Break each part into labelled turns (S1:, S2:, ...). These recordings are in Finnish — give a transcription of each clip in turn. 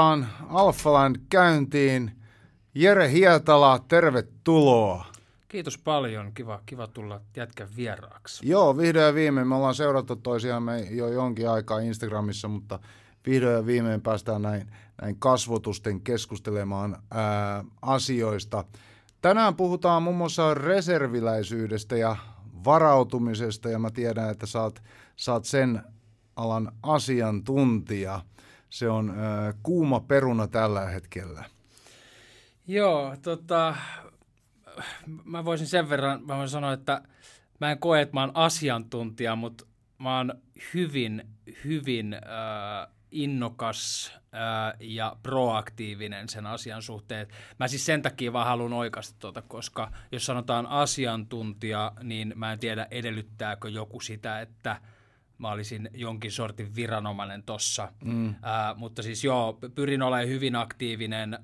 S1: on Alphaland käyntiin. Jere Hietala, tervetuloa.
S2: Kiitos paljon, kiva, kiva tulla jätkän vieraaksi.
S1: Joo, vihdoin ja viimein. Me ollaan seurattu toisiamme jo jonkin aikaa Instagramissa, mutta vihdoin ja viimein päästään näin, näin kasvotusten keskustelemaan ää, asioista. Tänään puhutaan muun muassa reserviläisyydestä ja varautumisesta, ja mä tiedän, että saat, saat sen alan asiantuntija. Se on ää, kuuma peruna tällä hetkellä.
S2: Joo, tota, mä voisin sen verran, mä voisin sanoa, että mä en koe, että mä oon asiantuntija, mutta mä oon hyvin, hyvin äh, innokas äh, ja proaktiivinen sen asian suhteen. Mä siis sen takia vaan haluan oikaista tuota, koska jos sanotaan asiantuntija, niin mä en tiedä edellyttääkö joku sitä, että mä olisin jonkin sortin viranomainen tossa. Mm. Äh, mutta siis joo, pyrin olemaan hyvin aktiivinen äh,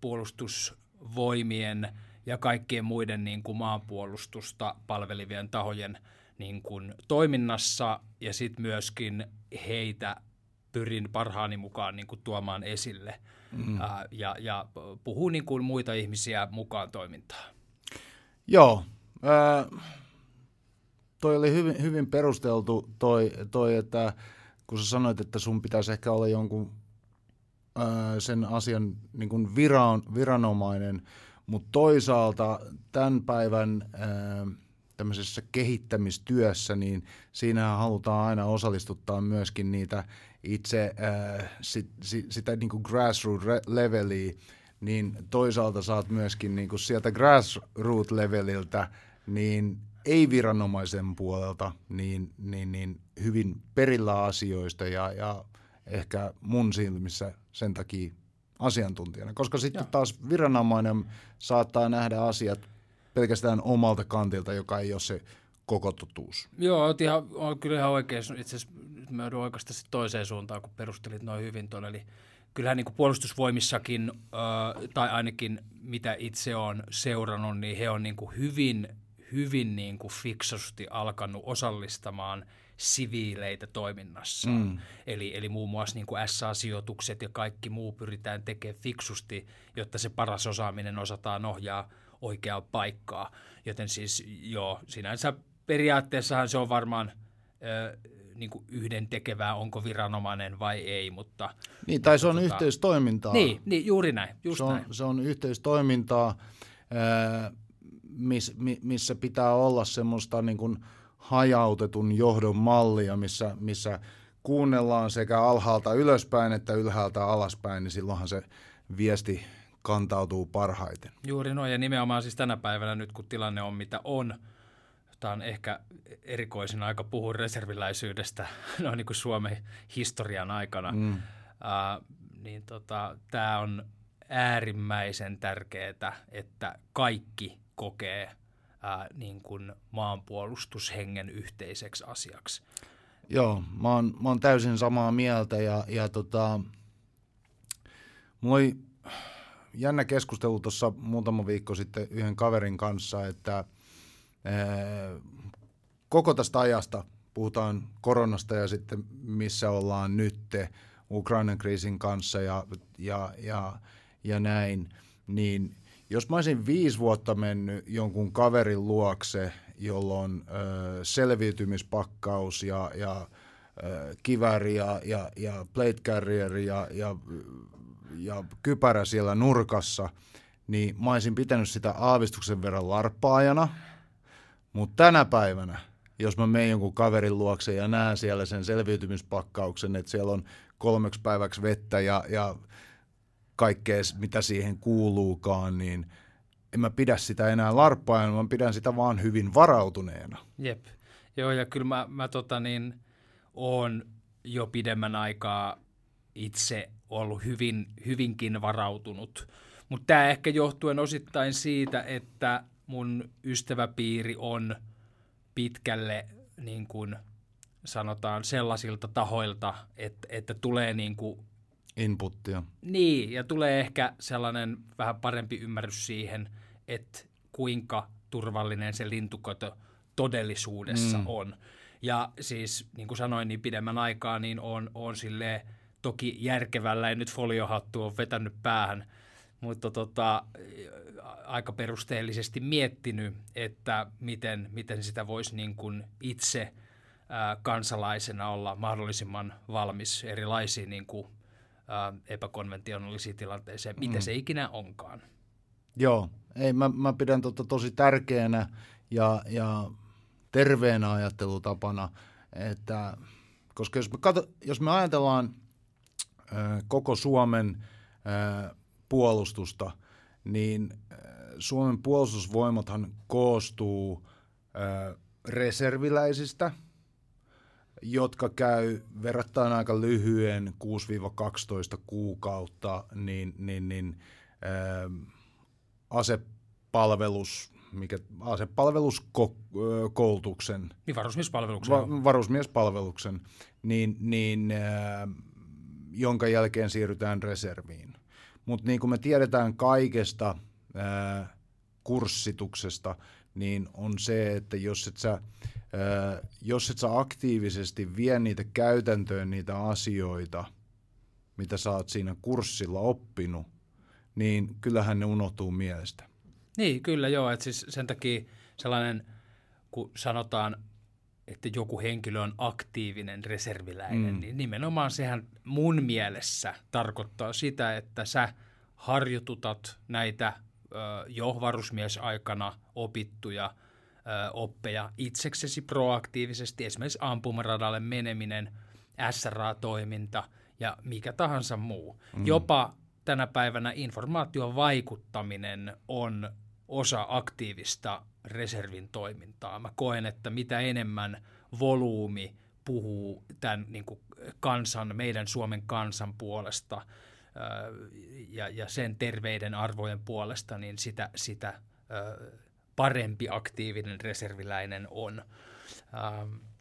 S2: puolustusvoimien ja kaikkien muiden niin kuin maanpuolustusta palvelivien tahojen niin kuin toiminnassa ja sitten myöskin heitä pyrin parhaani mukaan niin kuin tuomaan esille mm. ää, ja, ja puhuu niin kuin muita ihmisiä mukaan toimintaan.
S1: Joo, äh, toi oli hyvin, hyvin perusteltu toi, toi, että kun sä sanoit, että sun pitäisi ehkä olla jonkun äh, sen asian niin kuin viran, viranomainen, mutta toisaalta tämän päivän ää, tämmöisessä kehittämistyössä, niin siinähän halutaan aina osallistuttaa myöskin niitä itse ää, sit, sit, sitä niin kuin grassroot-leveliä, niin toisaalta saat myöskin niin kuin sieltä grassroot-leveliltä niin ei-viranomaisen puolelta niin, niin, niin hyvin perillä asioista ja, ja ehkä mun silmissä sen takia asiantuntijana, koska sitten Joo. taas viranomainen saattaa nähdä asiat pelkästään omalta kantilta, joka ei ole se koko totuus.
S2: Joo, olet ihan, on kyllä ihan oikein. Itse asiassa mä joudun oikeastaan toiseen suuntaan, kun perustelit noin hyvin tuon. Eli kyllähän niin kuin puolustusvoimissakin, äh, tai ainakin mitä itse olen seurannut, niin he on niin kuin hyvin, hyvin niin kuin fiksusti alkanut osallistamaan – siviileitä toiminnassa. Mm. Eli, eli muun muassa niin kuin SA-sijoitukset ja kaikki muu pyritään tekemään fiksusti, jotta se paras osaaminen osataan ohjaa oikeaa paikkaa. Joten siis joo, sinänsä periaatteessahan se on varmaan ö, niin kuin yhden tekevää, onko viranomainen vai ei, mutta...
S1: Niin, tai se on tota, yhteistoimintaa.
S2: Niin, niin, juuri näin. Just
S1: se, on,
S2: näin.
S1: se on yhteistoimintaa, miss, missä pitää olla semmoista niin kuin hajautetun johdon mallia, missä, missä kuunnellaan sekä alhaalta ylöspäin että ylhäältä alaspäin, niin silloinhan se viesti kantautuu parhaiten.
S2: Juuri noin, ja nimenomaan siis tänä päivänä nyt, kun tilanne on mitä on, tämä on ehkä erikoisin aika puhua reserviläisyydestä no niin kuin Suomen historian aikana, mm. uh, niin tota, tämä on äärimmäisen tärkeää, että kaikki kokee – ää, niin kuin maanpuolustushengen yhteiseksi asiaksi.
S1: Joo, mä oon, mä oon täysin samaa mieltä ja, ja tota, mulla oli jännä keskustelu tuossa muutama viikko sitten yhden kaverin kanssa, että ää, koko tästä ajasta puhutaan koronasta ja sitten missä ollaan nytte Ukrainan kriisin kanssa ja, ja, ja, ja näin, niin jos mä olisin viisi vuotta mennyt jonkun kaverin luokse, jolloin ö, selviytymispakkaus ja, ja ö, kiväri ja, ja, ja plate carrier ja, ja, ja kypärä siellä nurkassa, niin mä olisin pitänyt sitä aavistuksen verran larppaajana. Mutta tänä päivänä, jos mä menen jonkun kaverin luokse ja näen siellä sen selviytymispakkauksen, että siellä on kolmeksi päiväksi vettä ja, ja kaikkea, mitä siihen kuuluukaan, niin en mä pidä sitä enää larppaajana, mä pidän sitä vaan hyvin varautuneena.
S2: Jep. Joo, ja kyllä mä, mä tota niin, oon jo pidemmän aikaa itse ollut hyvin, hyvinkin varautunut. Mutta tämä ehkä johtuen osittain siitä, että mun ystäväpiiri on pitkälle niin kuin sanotaan sellaisilta tahoilta, että, että tulee niin kuin
S1: inputtia.
S2: Niin, ja tulee ehkä sellainen vähän parempi ymmärrys siihen, että kuinka turvallinen se lintukoto todellisuudessa mm. on. Ja siis, niin kuin sanoin, niin pidemmän aikaa niin on, on sille toki järkevällä, ei nyt foliohattu on vetänyt päähän, mutta tota, aika perusteellisesti miettinyt, että miten, miten sitä voisi niin kuin itse ää, kansalaisena olla mahdollisimman valmis erilaisiin niin kuin, epäkonventionaalisiin tilanteisiin, mitä mm. se ikinä onkaan.
S1: Joo, ei, mä, mä pidän tota tosi tärkeänä ja, ja terveenä ajattelutapana, että koska jos me, kato, jos me ajatellaan ää, koko Suomen ää, puolustusta, niin Suomen puolustusvoimathan koostuu ää, reserviläisistä, jotka käy verrattain aika lyhyen 6-12 kuukautta, niin, niin, niin ää, asepalvelus, mikä, asepalveluskoulutuksen.
S2: Niin varusmiespalveluksen. Va,
S1: varusmiespalveluksen, niin, niin ää, jonka jälkeen siirrytään reserviin. Mutta niin kuin me tiedetään kaikesta ää, kurssituksesta, niin on se, että jos et sä, jos et sä aktiivisesti vie niitä käytäntöön niitä asioita, mitä sä oot siinä kurssilla oppinut, niin kyllähän ne unohtuu mielestä.
S2: Niin, kyllä joo. Että siis sen takia sellainen, kun sanotaan, että joku henkilö on aktiivinen reserviläinen, mm. niin nimenomaan sehän mun mielessä tarkoittaa sitä, että sä harjoitutat näitä ö, jo varusmiesaikana opittuja oppeja itseksesi proaktiivisesti, esimerkiksi ampumaradalle meneminen, SRA-toiminta ja mikä tahansa muu. Mm. Jopa tänä päivänä informaation vaikuttaminen on osa aktiivista reservin toimintaa. Mä koen, että mitä enemmän volyymi puhuu tämän niin kuin kansan, meidän Suomen kansan puolesta ja, ja sen terveiden arvojen puolesta, niin sitä, sitä parempi aktiivinen reserviläinen on.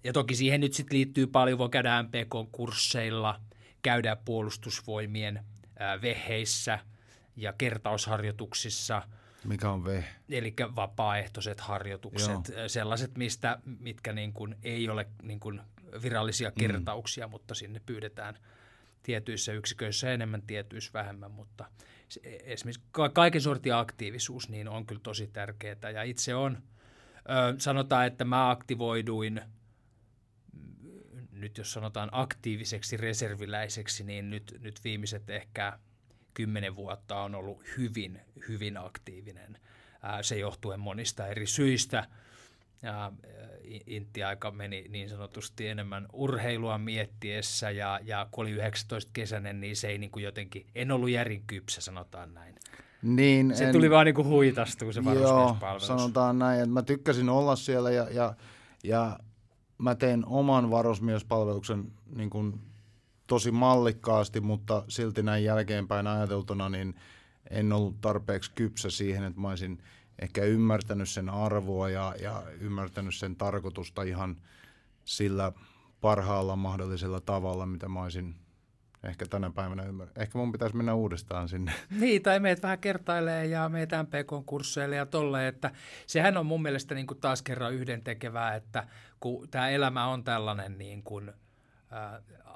S2: Ja toki siihen nyt sitten liittyy paljon, voi käydä MPK-kursseilla, käydä puolustusvoimien veheissä ja kertausharjoituksissa.
S1: Mikä on ve?
S2: Eli vapaaehtoiset harjoitukset, Joo. sellaiset, mistä, mitkä niin kuin ei ole niin kuin virallisia mm. kertauksia, mm. mutta sinne pyydetään tietyissä yksiköissä enemmän, tietyissä vähemmän, mutta esimerkiksi kaiken sortin aktiivisuus niin on kyllä tosi tärkeää. Ja itse on, sanotaan, että mä aktivoiduin – nyt jos sanotaan aktiiviseksi reserviläiseksi, niin nyt, nyt viimeiset ehkä kymmenen vuotta on ollut hyvin, hyvin aktiivinen. se johtuen monista eri syistä. Ja Intti-aika meni niin sanotusti enemmän urheilua miettiessä ja, ja kun oli 19-kesäinen, niin se ei niin kuin jotenkin, en ollut järin kypsä, sanotaan näin.
S1: Niin,
S2: se en, tuli vaan niin kuin huitasta, kun se Joo,
S1: sanotaan näin, että mä tykkäsin olla siellä ja, ja, ja mä tein oman varusmiespalveluksen niin kuin tosi mallikkaasti, mutta silti näin jälkeenpäin ajateltuna, niin en ollut tarpeeksi kypsä siihen, että mä olisin ehkä ymmärtänyt sen arvoa ja, ja ymmärtänyt sen tarkoitusta ihan sillä parhaalla mahdollisella tavalla, mitä mä olisin ehkä tänä päivänä ymmärrä. Ehkä mun pitäisi mennä uudestaan sinne.
S2: Niin, tai meitä vähän kertailee ja meitä MPK-kursseille ja tolle, että sehän on mun mielestä niin kuin taas kerran yhdentekevää, että kun tämä elämä on tällainen niin kuin,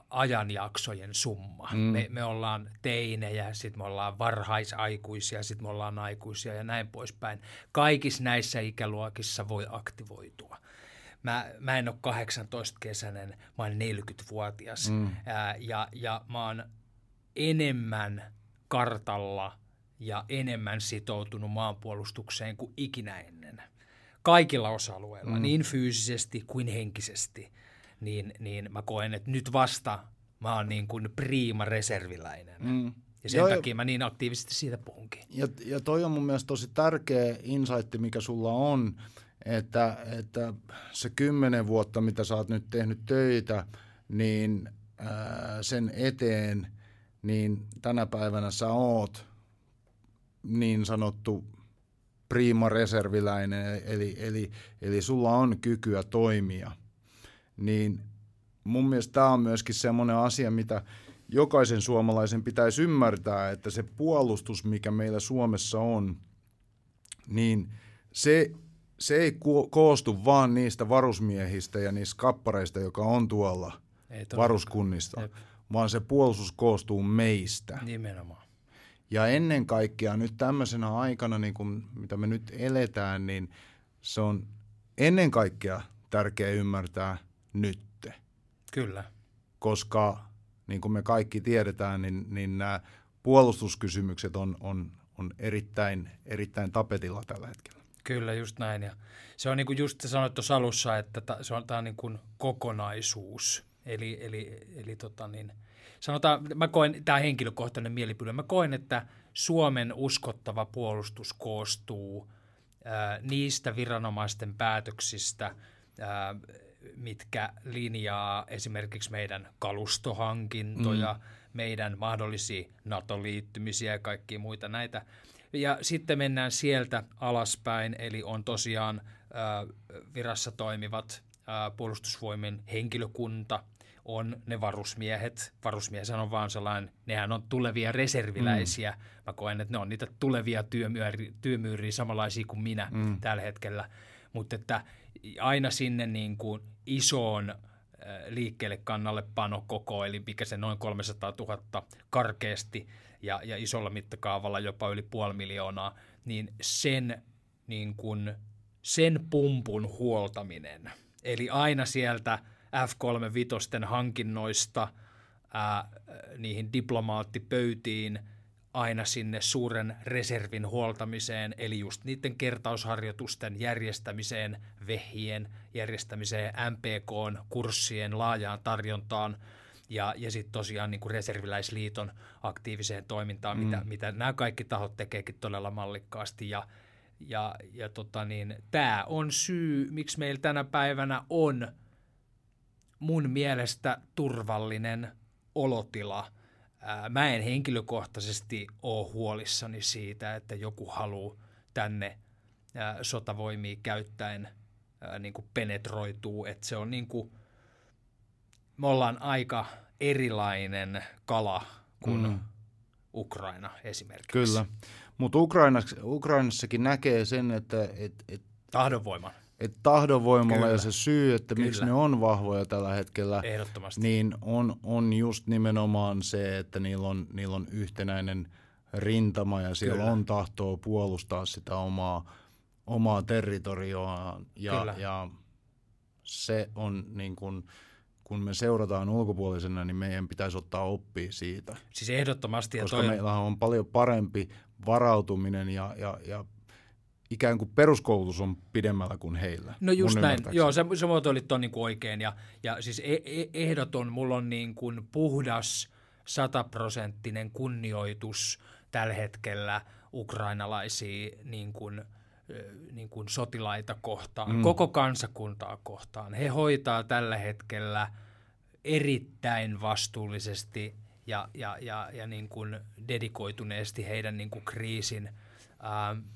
S2: ajanjaksojen summa. Mm. Me, me ollaan teinejä, sitten me ollaan varhaisaikuisia, sitten me ollaan aikuisia ja näin poispäin. Kaikissa näissä ikäluokissa voi aktivoitua. Mä, mä en ole 18-kesäinen, mä oon 40-vuotias mm. ää, ja, ja mä oon enemmän kartalla ja enemmän sitoutunut maanpuolustukseen kuin ikinä ennen. Kaikilla osa-alueilla, mm. niin fyysisesti kuin henkisesti, niin, niin mä koen, että nyt vasta mä oon niin kuin priima reserviläinen. Mm. Ja sen Joo, takia mä niin aktiivisesti siitä puhunkin.
S1: Ja, ja toi on mun mielestä tosi tärkeä insight, mikä sulla on, että, että se kymmenen vuotta, mitä sä oot nyt tehnyt töitä, niin ää, sen eteen, niin tänä päivänä sä oot niin sanottu prima reserviläinen, eli, eli, eli sulla on kykyä toimia. Niin mun mielestä tämä on myöskin semmoinen asia, mitä jokaisen suomalaisen pitäisi ymmärtää, että se puolustus, mikä meillä Suomessa on, niin se se ei koostu vaan niistä varusmiehistä ja niistä kappareista, joka on tuolla varuskunnista, Jep. vaan se puolustus koostuu meistä.
S2: Nimenomaan.
S1: Ja ennen kaikkea nyt tämmöisenä aikana, niin kuin mitä me nyt eletään, niin se on ennen kaikkea tärkeää ymmärtää nytte.
S2: Kyllä.
S1: Koska niin kuin me kaikki tiedetään, niin, niin nämä puolustuskysymykset on, on, on erittäin, erittäin tapetilla tällä hetkellä.
S2: Kyllä, just näin. Ja se on niin kuin just sanoit tuossa alussa, että ta, se on, tämä on niin kuin kokonaisuus. Eli, eli, eli tota niin, sanotaan, mä koen, tämä henkilökohtainen mielipide, mä koen, että Suomen uskottava puolustus koostuu ää, niistä viranomaisten päätöksistä, ää, mitkä linjaa esimerkiksi meidän kalustohankintoja, mm. meidän mahdollisia NATO-liittymisiä ja kaikkia muita näitä. Ja sitten mennään sieltä alaspäin, eli on tosiaan ää, virassa toimivat ää, puolustusvoimien henkilökunta, on ne varusmiehet. Varusmies on vaan sellainen, nehän on tulevia reserviläisiä. Mm. Mä koen, että ne on niitä tulevia työmyyriä, työmyyriä samanlaisia kuin minä mm. tällä hetkellä. Mutta että aina sinne niin kuin isoon liikkeelle kannalle pano koko, eli mikä se noin 300 000 karkeasti ja, ja isolla mittakaavalla jopa yli puoli miljoonaa, niin sen, niin kuin, sen pumpun huoltaminen. Eli aina sieltä F-35 hankinnoista ää, niihin diplomaattipöytiin – aina sinne suuren reservin huoltamiseen, eli just niiden kertausharjoitusten järjestämiseen, vehien järjestämiseen, MPK-kurssien laajaan tarjontaan ja, ja sitten tosiaan niin kuin reserviläisliiton aktiiviseen toimintaan, mm. mitä, mitä nämä kaikki tahot tekeekin todella mallikkaasti ja ja, ja tota niin, tämä on syy, miksi meillä tänä päivänä on mun mielestä turvallinen olotila – mä en henkilökohtaisesti ole huolissani siitä, että joku haluaa tänne sotavoimia käyttäen niin kuin penetroituu, että se on niin kuin, me ollaan aika erilainen kala kuin mm. Ukraina esimerkiksi.
S1: Kyllä, mutta Ukrainassakin näkee sen, että et, et,
S2: tahdonvoiman
S1: että tahdonvoimalla Kyllä. ja se syy, että Kyllä. miksi ne on vahvoja tällä hetkellä, niin on, on just nimenomaan se, että niillä on, niillä on yhtenäinen rintama ja siellä Kyllä. on tahtoa puolustaa sitä omaa, omaa territorioaan. Ja, ja se on niin kuin, kun me seurataan ulkopuolisena, niin meidän pitäisi ottaa oppia siitä.
S2: Siis ehdottomasti.
S1: Koska toi... meillä on paljon parempi varautuminen ja, ja, ja ikään kuin peruskoulutus on pidemmällä kuin heillä.
S2: No just näin, joo, se, se muotoilit on niin kuin oikein ja, ja siis e, e, ehdoton, mulla on niin kuin puhdas sataprosenttinen kunnioitus tällä hetkellä ukrainalaisia niin kuin, niin kuin sotilaita kohtaan, mm. koko kansakuntaa kohtaan. He hoitaa tällä hetkellä erittäin vastuullisesti ja, ja, ja, ja niin kuin dedikoituneesti heidän niin kuin kriisin –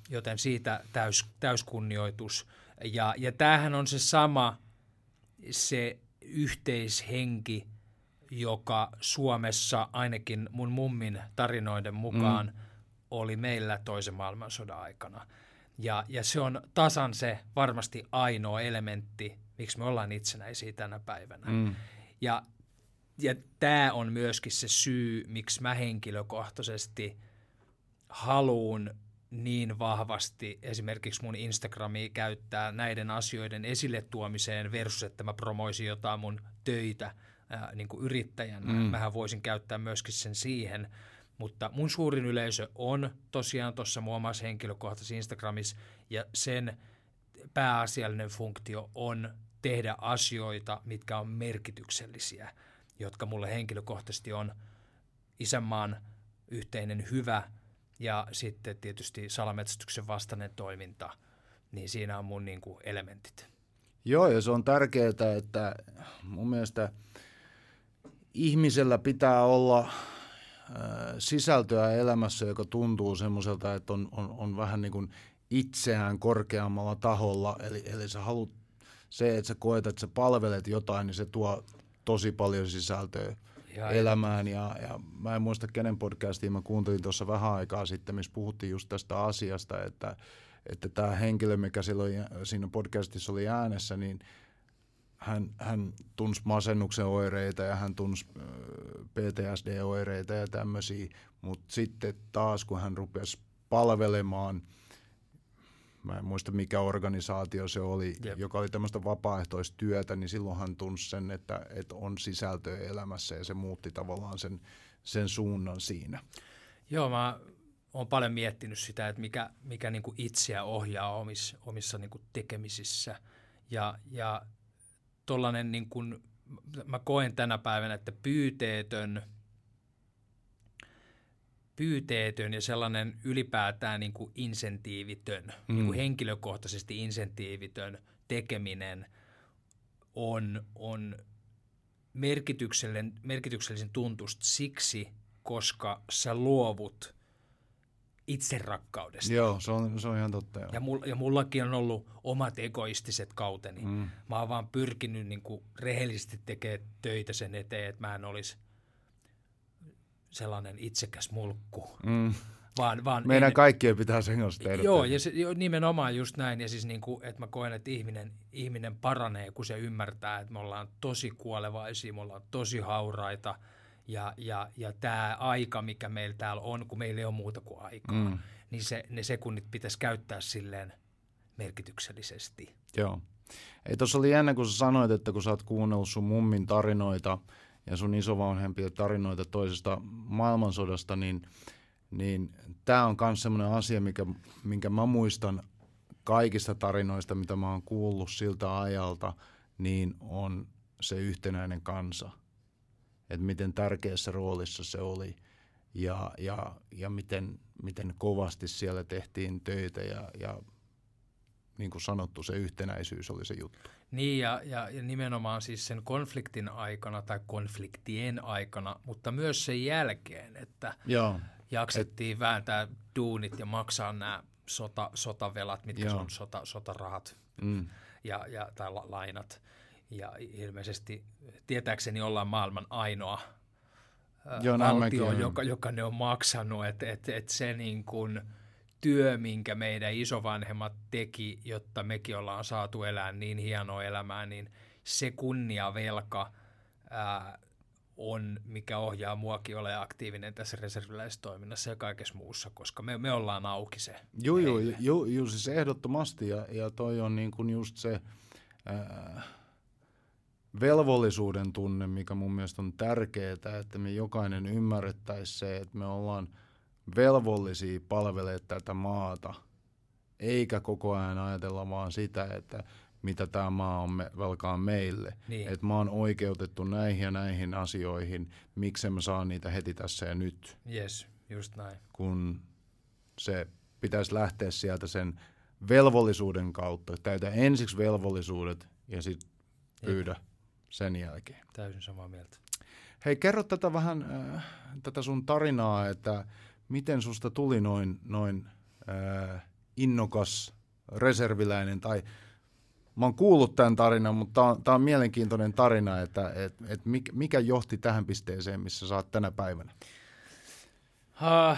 S2: joten siitä täys, täyskunnioitus. Ja, ja tämähän on se sama se yhteishenki, joka Suomessa ainakin mun mummin tarinoiden mukaan mm. oli meillä toisen maailmansodan aikana. Ja, ja se on tasan se varmasti ainoa elementti, miksi me ollaan itsenäisiä tänä päivänä. Mm. Ja, ja tämä on myöskin se syy, miksi mä henkilökohtaisesti haluan niin vahvasti esimerkiksi mun Instagramia käyttää näiden asioiden esille tuomiseen versus, että mä promoisin jotain mun töitä ää, niin kuin yrittäjänä. Mm. Mähän voisin käyttää myöskin sen siihen, mutta mun suurin yleisö on tosiaan tuossa mun omassa henkilökohtaisessa Instagramissa ja sen pääasiallinen funktio on tehdä asioita, mitkä on merkityksellisiä, jotka mulle henkilökohtaisesti on isänmaan yhteinen hyvä – ja sitten tietysti salametsästyksen vastainen toiminta, niin siinä on mun niin kuin elementit.
S1: Joo, ja se on tärkeää, että mun mielestä ihmisellä pitää olla sisältöä elämässä, joka tuntuu semmoiselta, että on, on, on vähän niin kuin itseään korkeammalla taholla. Eli, eli sä haluat, se, että sä koet, että sä palvelet jotain, niin se tuo tosi paljon sisältöä ja, elämään. Ja, ja mä en muista kenen podcastia mä kuuntelin tuossa vähän aikaa sitten, missä puhuttiin just tästä asiasta, että, että tämä henkilö, mikä silloin siinä podcastissa oli äänessä, niin hän, hän tunsi masennuksen oireita ja hän tunsi PTSD-oireita ja tämmöisiä, mutta sitten taas kun hän rupesi palvelemaan, mä en muista mikä organisaatio se oli, Jep. joka oli tämmöistä vapaaehtoistyötä, niin silloin hän tunsi sen, että, että on sisältöä elämässä ja se muutti tavallaan sen, sen suunnan siinä.
S2: Joo, mä oon paljon miettinyt sitä, että mikä, mikä niin kuin itseä ohjaa omissa, omissa niin kuin tekemisissä. Ja, ja tollainen niin kuin, mä koen tänä päivänä, että pyyteetön, pyyteetön ja sellainen ylipäätään niin kuin insentiivitön, mm. niin kuin henkilökohtaisesti insentiivitön tekeminen on, on merkityksellisen, merkityksellisen tuntusta siksi, koska sä luovut itserakkaudesta.
S1: Joo, se on, se on ihan totta. Joo.
S2: Ja, mul, ja mullakin on ollut omat egoistiset kauteni. Mm. Mä oon vaan pyrkinyt niin kuin rehellisesti tekemään töitä sen eteen, että mä en olisi sellainen itsekäs mulkku. Mm.
S1: Vaan, vaan Meidän en, kaikkien pitää sen kanssa tehdä.
S2: Joo, ja se, jo, nimenomaan just näin. Ja siis niin kuin, että mä koen, että ihminen, ihminen paranee, kun se ymmärtää, että me ollaan tosi kuolevaisia, me ollaan tosi hauraita – ja, ja, ja tämä aika, mikä meillä täällä on, kun meillä ei ole muuta kuin aikaa, mm. niin se, ne sekunnit pitäisi käyttää silleen merkityksellisesti.
S1: Joo. Ei tuossa oli ennen kuin sä sanoit, että kun sä oot kuunnellut sun mummin tarinoita ja sun isovanhempien tarinoita toisesta maailmansodasta, niin, niin tämä on myös sellainen asia, mikä, minkä mä muistan kaikista tarinoista, mitä mä oon kuullut siltä ajalta, niin on se yhtenäinen kansa – että miten tärkeässä roolissa se oli ja, ja, ja miten, miten kovasti siellä tehtiin töitä ja, ja niin kuin sanottu, se yhtenäisyys oli se juttu.
S2: Niin, ja, ja, ja nimenomaan siis sen konfliktin aikana tai konfliktien aikana, mutta myös sen jälkeen, että Joo. jaksettiin Et, vääntää duunit ja maksaa nämä sota, sotavelat, mitkä Joo. on sota, sotarahat mm. ja, ja, tai la, lainat. Ja ilmeisesti tietääkseni ollaan maailman ainoa Joo, valtio, joka, joka ne on maksanut. Että et, et se niin kuin työ, minkä meidän isovanhemmat teki, jotta mekin ollaan saatu elää niin hienoa elämää, niin se kunniavelka ää, on, mikä ohjaa muakin ole aktiivinen tässä reserviläistoiminnassa ja kaikessa muussa, koska me, me ollaan auki se.
S1: Joo, joo, joo, joo, siis ehdottomasti ja, ja toi on niin kuin just se... Ää, velvollisuuden tunne, mikä mun mielestä on tärkeää, että me jokainen ymmärrettäisiin se, että me ollaan velvollisia palvelemaan tätä maata, eikä koko ajan ajatella vaan sitä, että mitä tämä maa on me, velkaa meille. Niin. Että mä oon oikeutettu näihin ja näihin asioihin, miksi mä saan niitä heti tässä ja nyt.
S2: Yes, just näin.
S1: Kun se pitäisi lähteä sieltä sen velvollisuuden kautta. Täytä ensiksi velvollisuudet ja sitten pyydä. Jep sen jälkeen.
S2: Täysin samaa mieltä.
S1: Hei, kerro tätä vähän, äh, tätä sun tarinaa, että miten susta tuli noin, noin äh, innokas reserviläinen, tai mä oon kuullut tämän tarinan, mutta tämä on, on mielenkiintoinen tarina, että et, et mikä johti tähän pisteeseen, missä sä oot tänä päivänä?
S2: Uh,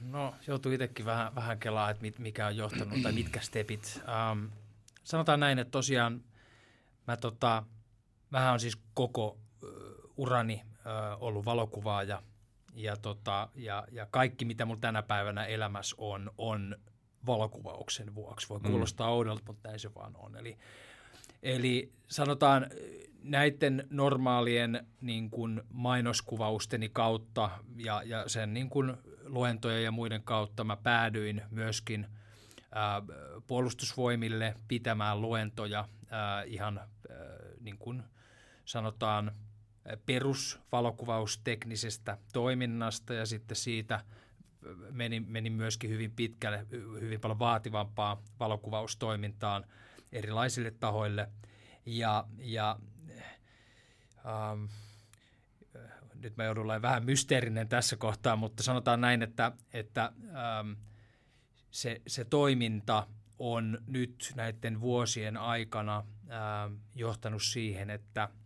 S2: no, joutuu itsekin vähän, vähän kelaa, että mit, mikä on johtanut tai mitkä stepit. Um, sanotaan näin, että tosiaan mä tota, Mähän on siis koko urani ollut valokuvaaja ja, tota, ja, ja kaikki, mitä mulla tänä päivänä elämässä on, on valokuvauksen vuoksi. Voi mm. kuulostaa mm. oudolta, mutta näin se vaan on. Eli, eli sanotaan näiden normaalien niin kuin mainoskuvausteni kautta ja, ja sen niin kuin luentojen ja muiden kautta mä päädyin myöskin ää, puolustusvoimille pitämään luentoja ää, ihan ää, niin kuin – sanotaan perusvalokuvausteknisestä toiminnasta ja sitten siitä meni, meni myöskin hyvin pitkälle, hyvin paljon vaativampaa valokuvaustoimintaan erilaisille tahoille. Ja, ja ähm, nyt mä joudun olemaan vähän mysteerinen tässä kohtaa, mutta sanotaan näin, että, että ähm, se, se toiminta on nyt näiden vuosien aikana ähm, johtanut siihen, että –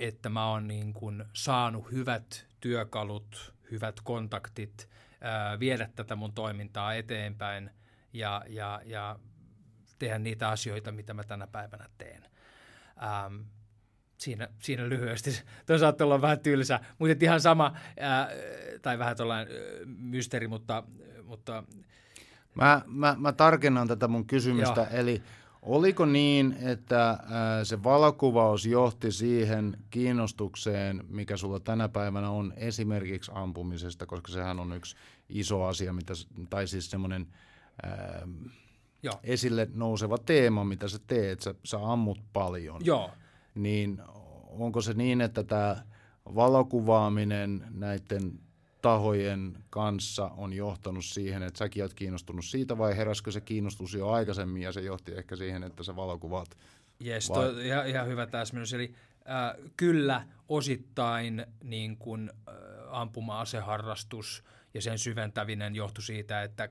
S2: että mä oon niin kuin saanut hyvät työkalut, hyvät kontaktit ää, viedä tätä mun toimintaa eteenpäin ja, ja, ja tehdä niitä asioita, mitä mä tänä päivänä teen. Ähm, siinä, siinä lyhyesti. Tuo saattaa olla vähän tylsä, mutta ihan sama, ää, tai vähän tuollainen mysteeri, mutta, mutta
S1: Mä, mä, mä tarkennan tätä mun kysymystä, Joo. eli oliko niin, että ää, se valokuvaus johti siihen kiinnostukseen, mikä sulla tänä päivänä on esimerkiksi ampumisesta, koska sehän on yksi iso asia, mitä, tai siis semmoinen esille nouseva teema, mitä sä teet, sä, sä ammut paljon.
S2: Joo.
S1: Niin onko se niin, että tämä valokuvaaminen näiden tahojen kanssa on johtanut siihen, että säkin olet kiinnostunut siitä, vai heräskö se kiinnostus jo aikaisemmin ja se johti ehkä siihen, että sä valokuvaat?
S2: Jes, vai... ihan, ihan hyvä täsmennys. Eli äh, kyllä osittain niin kun, äh, ampuma-aseharrastus ja sen syventävinen johtui siitä, että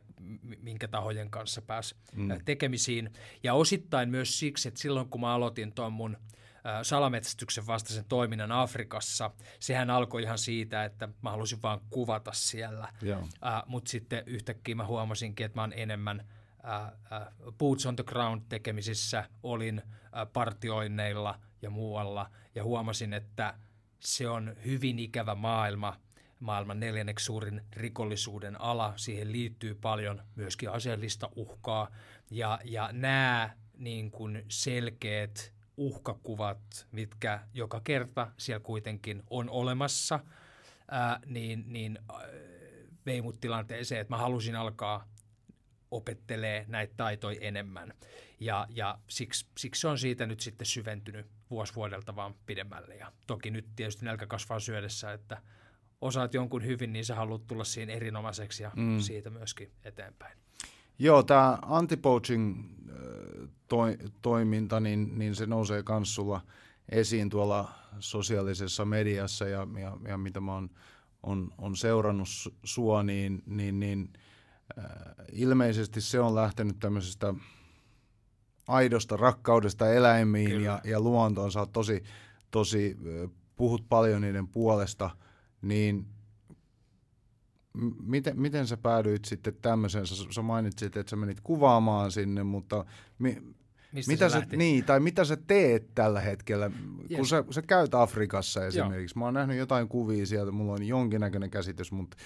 S2: minkä tahojen kanssa pääsi mm. tekemisiin. Ja osittain myös siksi, että silloin kun mä aloitin tuon mun – salametsästyksen vastaisen toiminnan Afrikassa. Sehän alkoi ihan siitä, että mä halusin vaan kuvata siellä, mutta sitten yhtäkkiä mä huomasinkin, että mä oon enemmän uh, boots on the ground tekemisissä, olin uh, partioinneilla ja muualla ja huomasin, että se on hyvin ikävä maailma, maailman neljänneksi suurin rikollisuuden ala. Siihen liittyy paljon myöskin aseellista uhkaa ja, ja nämä niin kuin selkeät uhkakuvat, mitkä joka kerta siellä kuitenkin on olemassa, ää, niin, niin vei mut tilanteeseen, että mä halusin alkaa opettelee näitä taitoja enemmän. Ja, ja siksi, siksi se on siitä nyt sitten syventynyt vuosi vuodelta vaan pidemmälle. Ja toki nyt tietysti nälkä kasvaa syödessä, että osaat jonkun hyvin, niin sä haluat tulla siinä erinomaiseksi ja mm. siitä myöskin eteenpäin.
S1: Joo, tämä anti-poaching toi, toiminta, niin, niin se nousee myös sulla esiin tuolla sosiaalisessa mediassa ja, ja, ja mitä mä oon on, on seurannut sua, niin, niin, niin äh, ilmeisesti se on lähtenyt tämmöisestä aidosta rakkaudesta eläimiin ja, ja luontoon. Sä oot tosi, tosi, puhut paljon niiden puolesta, niin miten, miten sä päädyit sitten tämmöiseen? Sä, sä mainitsit, että sä menit kuvaamaan sinne, mutta mi,
S2: Mistä
S1: mitä
S2: sä,
S1: niin, tai mitä sä teet tällä hetkellä, yes. kun sä, sä käyt Afrikassa esimerkiksi. Joo. Mä oon nähnyt jotain kuvia sieltä, mulla on jonkinnäköinen käsitys, mutta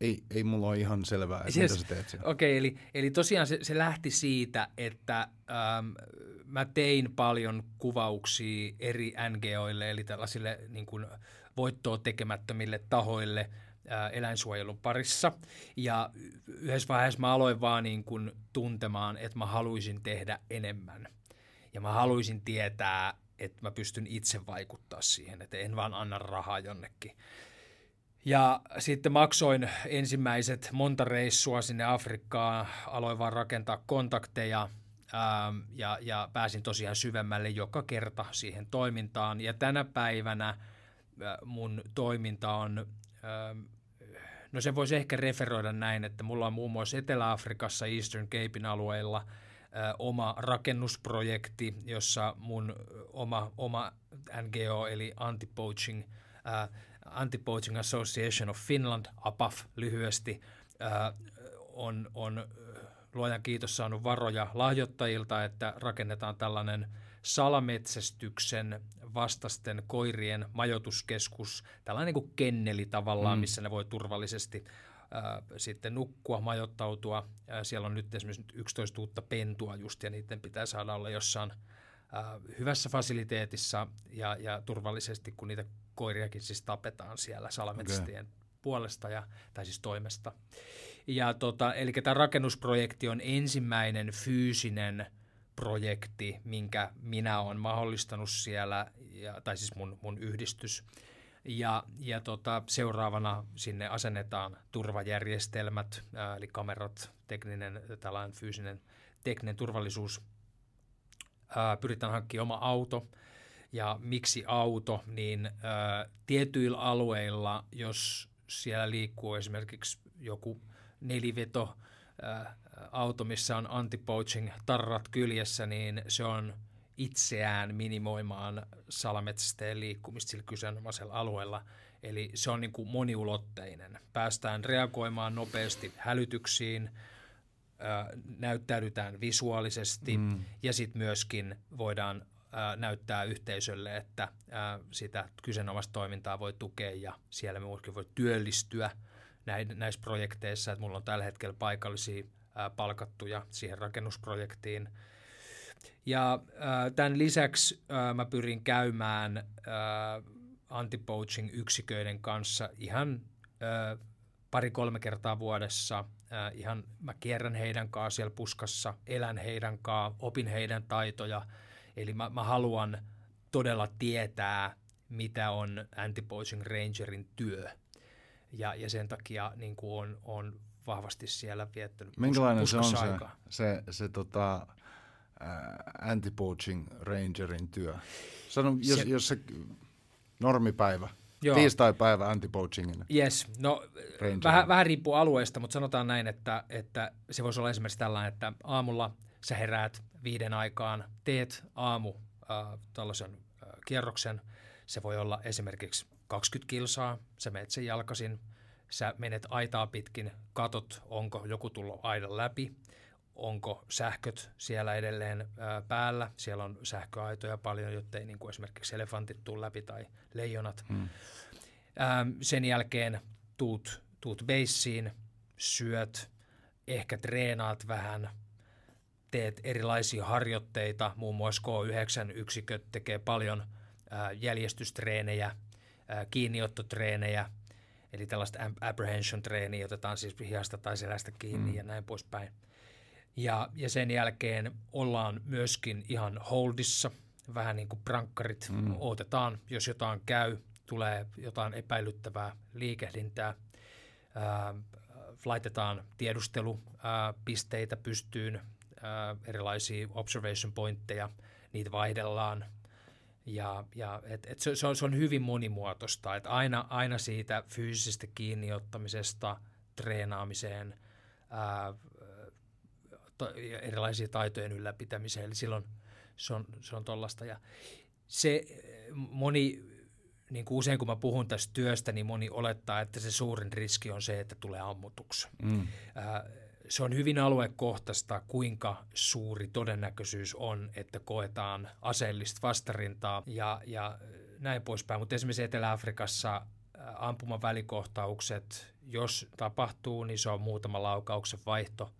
S1: ei, ei mulla ole ihan selvää, että yes. mitä sä teet siellä.
S2: Okei, okay, eli, eli tosiaan se, se lähti siitä, että ähm, mä tein paljon kuvauksia eri NGOille, eli tällaisille niin kuin voittoa tekemättömille tahoille – eläinsuojelun parissa. Ja yhdessä vaiheessa mä aloin vaan niin kuin tuntemaan, että mä haluaisin tehdä enemmän. Ja mä haluaisin tietää, että mä pystyn itse vaikuttaa siihen, että en vaan anna rahaa jonnekin. Ja sitten maksoin ensimmäiset monta reissua sinne Afrikkaan, aloin vaan rakentaa kontakteja ähm, ja, ja pääsin tosiaan syvemmälle joka kerta siihen toimintaan. Ja tänä päivänä äh, mun toiminta on ähm, No se voisi ehkä referoida näin, että mulla on muun muassa Etelä-Afrikassa Eastern Capein alueella oma rakennusprojekti, jossa mun oma, oma NGO eli Anti-Poaching, Anti-Poaching Association of Finland, APAF lyhyesti, ö, on, on luojan kiitos saanut varoja lahjoittajilta, että rakennetaan tällainen – salametsästyksen vastasten koirien majoituskeskus, tällainen niin kuin kenneli tavallaan, mm. missä ne voi turvallisesti ää, sitten nukkua, majoittautua. Ää, siellä on nyt esimerkiksi 11 uutta pentua just, ja niiden pitää saada olla jossain ää, hyvässä fasiliteetissa ja, ja turvallisesti, kun niitä koiriakin siis tapetaan siellä salametsästien okay. puolesta ja, tai siis toimesta. Ja tota, eli tämä rakennusprojekti on ensimmäinen fyysinen – projekti, minkä minä olen mahdollistanut siellä, ja, tai siis mun, mun yhdistys. Ja, ja tota, seuraavana sinne asennetaan turvajärjestelmät, ää, eli kamerat, tekninen, tällainen fyysinen tekninen turvallisuus. Ää, pyritään hankkimaan oma auto. Ja miksi auto? Niin ää, tietyillä alueilla, jos siellä liikkuu esimerkiksi joku neliveto, ää, auto, missä on anti-poaching tarrat kyljessä, niin se on itseään minimoimaan salametsästäjien liikkumista sillä kyseenomaisella alueella. Eli se on niin kuin moniulotteinen. Päästään reagoimaan nopeasti hälytyksiin, näyttäydytään visuaalisesti mm. ja sitten myöskin voidaan ää, näyttää yhteisölle, että sitä kyseenomaista toimintaa voi tukea ja siellä myöskin voi työllistyä näissä projekteissa. Että mulla on tällä hetkellä paikallisia palkattuja siihen rakennusprojektiin. Ja tämän lisäksi mä pyrin käymään ää, anti-poaching yksiköiden kanssa ihan pari-kolme kertaa vuodessa. Ihan mä kierrän heidän kanssa siellä puskassa, elän heidän kanssa, opin heidän taitoja. Eli mä, mä haluan todella tietää, mitä on anti-poaching rangerin työ. Ja, ja sen takia niin kuin on, on vahvasti siellä viettänyt
S1: Minkälainen se on se, se, se tota, anti-poaching rangerin työ? Sano, jos se, jos se normipäivä. Joo. Tiistai-päivä anti-poachingina.
S2: Yes, no vähän, vähän riippuu alueesta, mutta sanotaan näin, että, että se voisi olla esimerkiksi tällainen, että aamulla sä heräät viiden aikaan, teet aamu äh, tällaisen äh, kierroksen. Se voi olla esimerkiksi 20 kilsaa, sä menet sen jalkasin, sä menet aitaa pitkin, katot, onko joku tullut aidan läpi, onko sähköt siellä edelleen ää, päällä. Siellä on sähköaitoja paljon, jottei niin kuin esimerkiksi elefantit tule läpi tai leijonat. Hmm. Ää, sen jälkeen tuut, tuut beissiin, syöt, ehkä treenaat vähän, teet erilaisia harjoitteita, muun muassa K9-yksiköt tekee paljon ää, jäljestystreenejä, ää, kiinniottotreenejä, eli tällaista apprehension-treeniä, otetaan siis hihasta tai selästä kiinni hmm. ja näin poispäin – ja, ja sen jälkeen ollaan myöskin ihan holdissa, vähän niin kuin prankkarit. Mm. Otetaan, jos jotain käy, tulee jotain epäilyttävää liikehdintää. Ää, laitetaan tiedustelupisteitä pystyyn, ää, erilaisia observation pointteja, niitä vaihdellaan. Ja, ja et, et se, se, on, se on hyvin monimuotoista, että aina, aina siitä fyysisestä kiinniottamisesta treenaamiseen, ää, ta- erilaisia taitojen ylläpitämiseen. Eli silloin se on, se on tollasta. Ja se moni, niin kuin usein kun mä puhun tästä työstä, niin moni olettaa, että se suurin riski on se, että tulee ammutuksi. Mm. Se on hyvin aluekohtaista, kuinka suuri todennäköisyys on, että koetaan aseellista vastarintaa ja, ja näin poispäin. Mutta esimerkiksi Etelä-Afrikassa ampuman välikohtaukset, jos tapahtuu, niin se on muutama laukauksen vaihto –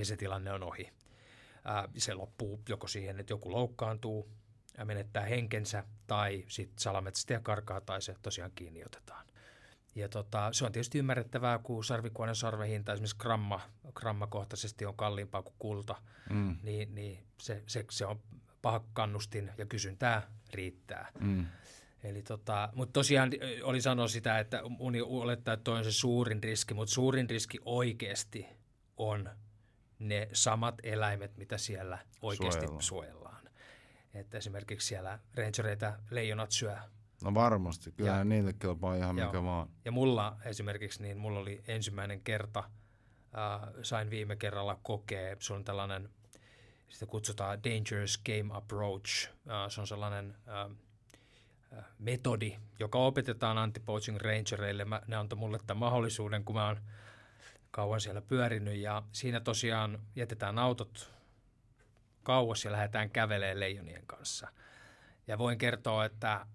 S2: ja se tilanne on ohi. Ää, se loppuu joko siihen, että joku loukkaantuu ja menettää henkensä, tai sitten salametsästäjä karkaa, tai se tosiaan kiinni otetaan. Ja tota, se on tietysti ymmärrettävää, kun sarvikuonen sarvehinta esimerkiksi gramma, grammakohtaisesti on kalliimpaa kuin kulta, mm. niin, niin se, se, se on paha kannustin ja kysyntää riittää. Mm. Eli tota, mutta tosiaan oli sanoa sitä, että uni olettaa, että toi on se suurin riski, mutta suurin riski oikeasti on ne samat eläimet, mitä siellä oikeasti suojellaan. suojellaan. Että esimerkiksi siellä rangereita leijonat syö.
S1: No varmasti, kyllä ja, niille kelpaa ihan joo. mikä vaan.
S2: Ja mulla esimerkiksi, niin mulla oli ensimmäinen kerta, äh, sain viime kerralla kokea, se on tällainen, sitä kutsutaan Dangerous Game Approach, äh, se on sellainen äh, metodi, joka opetetaan anti-poaching rangereille. Mä, ne antoi mulle tämän mahdollisuuden, kun mä oon kauan siellä pyörinyt ja siinä tosiaan jätetään autot kauas ja lähdetään kävelemään leijonien kanssa. Ja voin kertoa, että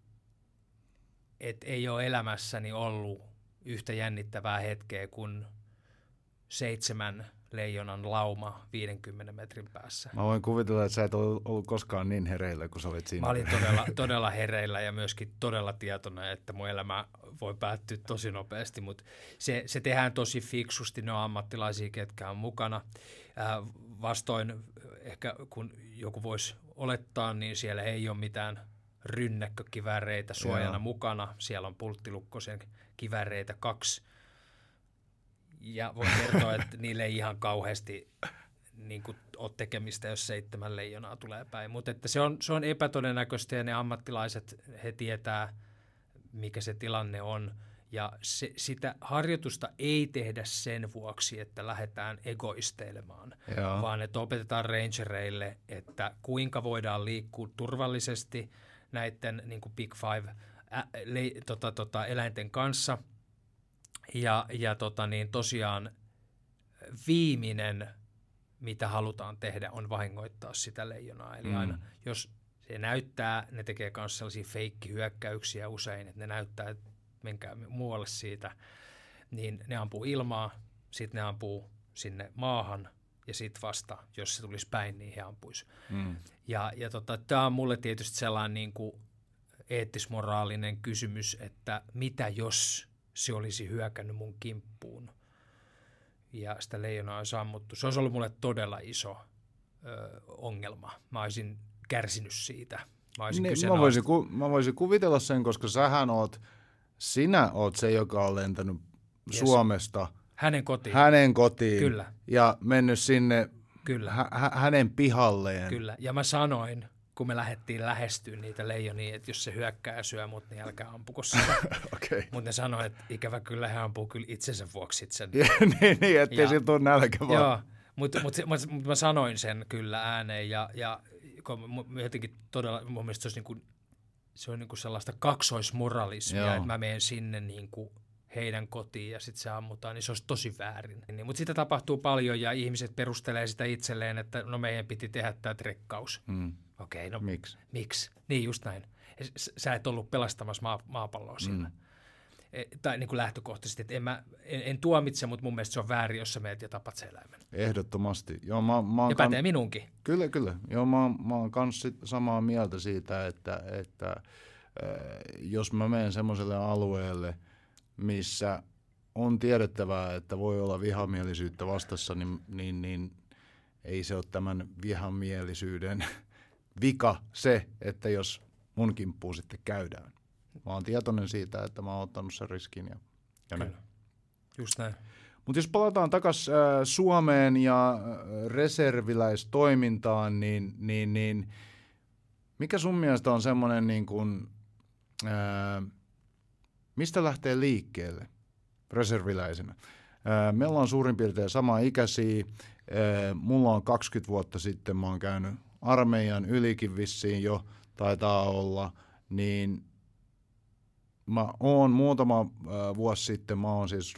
S2: et ei ole elämässäni ollut yhtä jännittävää hetkeä kuin seitsemän leijonan lauma 50 metrin päässä.
S1: Mä voin kuvitella, että sä et ollut koskaan niin hereillä kuin sä olit siinä.
S2: Mä olin todella, todella hereillä ja myöskin todella tietoinen, että mun elämä voi päättyä tosi nopeasti, mutta se, se tehdään tosi fiksusti, ne on ammattilaisia, ketkä on mukana. Ää, vastoin ehkä kun joku voisi olettaa, niin siellä ei ole mitään rynnäkkökiväreitä suojana Joo. mukana. Siellä on pulttilukkosen kiväreitä kaksi – ja voin kertoa, että niille ei ihan kauheasti niin kuin, ole tekemistä, jos seitsemän leijonaa tulee päin. Mutta että se, on, se on epätodennäköistä ja ne ammattilaiset, he tietää, mikä se tilanne on. Ja se, sitä harjoitusta ei tehdä sen vuoksi, että lähdetään egoisteilemaan, Joo. vaan että opetetaan rangereille, että kuinka voidaan liikkua turvallisesti näiden niin kuin Big Five ä, le, tota, tota, eläinten kanssa – ja, ja tota niin, tosiaan viimeinen, mitä halutaan tehdä, on vahingoittaa sitä leijonaa. Eli mm. aina, jos Se näyttää, ne tekee myös sellaisia feikkihyökkäyksiä usein, että ne näyttää, että menkää muualle siitä. Niin ne ampuu ilmaa, sitten ne ampuu sinne maahan ja sitten vasta, jos se tulisi päin, niin he ampuisi. Mm. Ja, ja tota, tämä on mulle tietysti sellainen niin kuin eettismoraalinen kysymys, että mitä jos se olisi hyökännyt mun kimppuun ja sitä leijonaa olisi ammuttu. Se olisi ollut mulle todella iso ö, ongelma. Mä olisin kärsinyt siitä. Mä,
S1: niin, mä, voisin, ku, mä voisin kuvitella sen, koska sähän oot, sinä oot se, joka on lentänyt yes. Suomesta
S2: hänen kotiin.
S1: hänen kotiin
S2: Kyllä.
S1: ja mennyt sinne Kyllä. Hä, hänen pihalleen.
S2: Kyllä, ja mä sanoin, kun me lähdettiin lähestyä niitä leijonia, että jos se hyökkää ja syö mut, niin älkää ampuko sitä. okay. Mutta ne sanoi, että ikävä kyllä he ampuu kyllä itsensä vuoksi sen.
S1: niin, niin, ettei ja, sillä tule nälkä vaan. Joo,
S2: mutta mut, mut, mut mä sanoin sen kyllä ääneen ja, ja kun jotenkin todella, mun mielestä se olisi niin kuin, se on niin kuin sellaista kaksoismoralismia, Joo. että mä menen sinne niin kuin heidän kotiin ja sitten se ammutaan, niin se olisi tosi väärin. Niin, mutta sitä tapahtuu paljon ja ihmiset perustelee sitä itselleen, että no meidän piti tehdä tämä trekkaus. Mm. Okei, okay, no
S1: miksi?
S2: Miksi? Niin just näin. Sä et ollut pelastamassa maa, maapalloa siinä. Mm. E, tai niin kuin lähtökohtaisesti, että en, mä, en, en tuomitse, mutta mun mielestä se on väärin, jos sä meet ja tapat sen eläimen.
S1: Ehdottomasti. Joo, mä, mä
S2: ja pätee kan... minunkin.
S1: Kyllä, kyllä. Joo, mä, mä oon kanssa samaa mieltä siitä, että, että äh, jos mä menen semmoiselle alueelle, missä on tiedettävää, että voi olla vihamielisyyttä vastassa, niin, niin, niin ei se ole tämän vihamielisyyden vika se, että jos mun kimppuu sitten käydään. Mä oon tietoinen siitä, että mä oon ottanut sen riskin ja, ja näin.
S2: Just näin.
S1: Mutta jos palataan takaisin äh, Suomeen ja äh, reserviläistoimintaan, niin, niin, niin mikä sun mielestä on semmoinen, niin kuin, äh, mistä lähtee liikkeelle reserviläisenä? Äh, meillä on suurin piirtein sama ikäisiä. Äh, mulla on 20 vuotta sitten, mä oon käynyt armeijan ylikin vissiin jo, taitaa olla, niin mä oon muutama äh, vuosi sitten, mä oon siis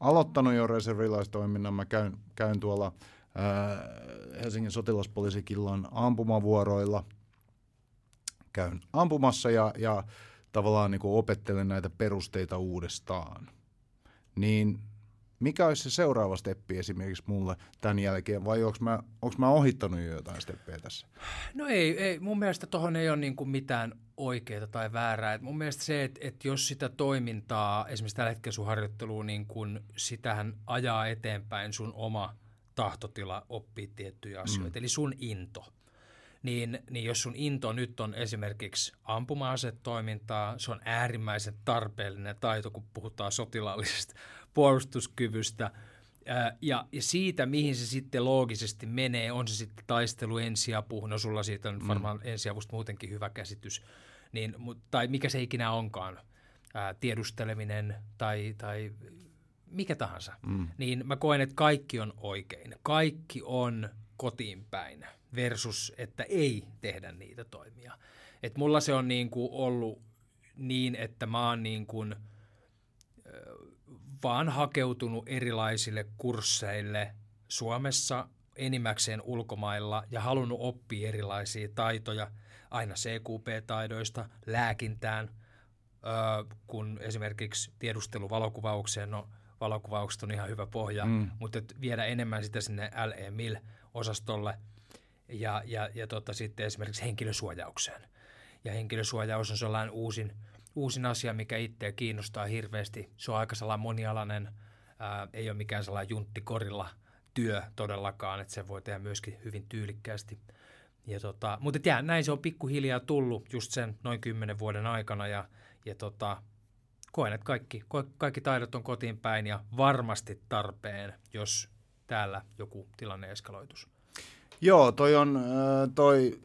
S1: aloittanut jo reservilaistoiminnan, mä käyn, käyn tuolla Helsingin sotilaspoliisikillan ampumavuoroilla, käyn ampumassa ja, ja tavallaan niin kuin opettelen näitä perusteita uudestaan. Niin mikä olisi se seuraava steppi esimerkiksi mulle tämän jälkeen, vai onko mä, mä ohittanut jo jotain steppejä tässä?
S2: No ei, ei mun mielestä tuohon ei ole niin kuin mitään oikeaa tai väärää. Et mun mielestä se, että, että jos sitä toimintaa, esimerkiksi tällä hetkellä sun harjoitteluun, niin kun sitähän ajaa eteenpäin sun oma tahtotila oppii tiettyjä asioita, mm. eli sun into – niin, niin jos sun into nyt on esimerkiksi ampuma-asetoimintaa, se on äärimmäisen tarpeellinen taito, kun puhutaan sotilaallisesta puolustuskyvystä. Ja, ja siitä, mihin se sitten loogisesti menee, on se sitten taistelu, ensiapu, no sulla siitä on mm. varmaan mm. ensiavusta muutenkin hyvä käsitys, niin, tai mikä se ikinä onkaan, ää, tiedusteleminen tai, tai mikä tahansa, mm. niin mä koen, että kaikki on oikein. Kaikki on kotiin päin versus, että ei tehdä niitä toimia. Et mulla se on niin kuin ollut niin, että mä oon niin kuin, vaan hakeutunut erilaisille kursseille Suomessa, enimmäkseen ulkomailla ja halunnut oppia erilaisia taitoja, aina CQP-taidoista, lääkintään, kun esimerkiksi tiedusteluvalokuvaukseen, no valokuvaukset on ihan hyvä pohja, mm. mutta viedä enemmän sitä sinne LE-MIL-osastolle ja, ja, ja tota, sitten esimerkiksi henkilösuojaukseen. Ja henkilösuojaus on sellainen uusin, uusin asia, mikä itseä kiinnostaa hirveästi. Se on aika sellainen monialainen, ää, ei ole mikään sellainen junttikorilla työ todellakaan, että se voi tehdä myöskin hyvin tyylikkäästi. Ja tota, mutta jää, näin se on pikkuhiljaa tullut just sen noin kymmenen vuoden aikana ja, ja tota, koen, että kaikki, kaikki taidot on kotiin päin ja varmasti tarpeen, jos täällä joku tilanne eskaloitus.
S1: Joo, toi on, toi,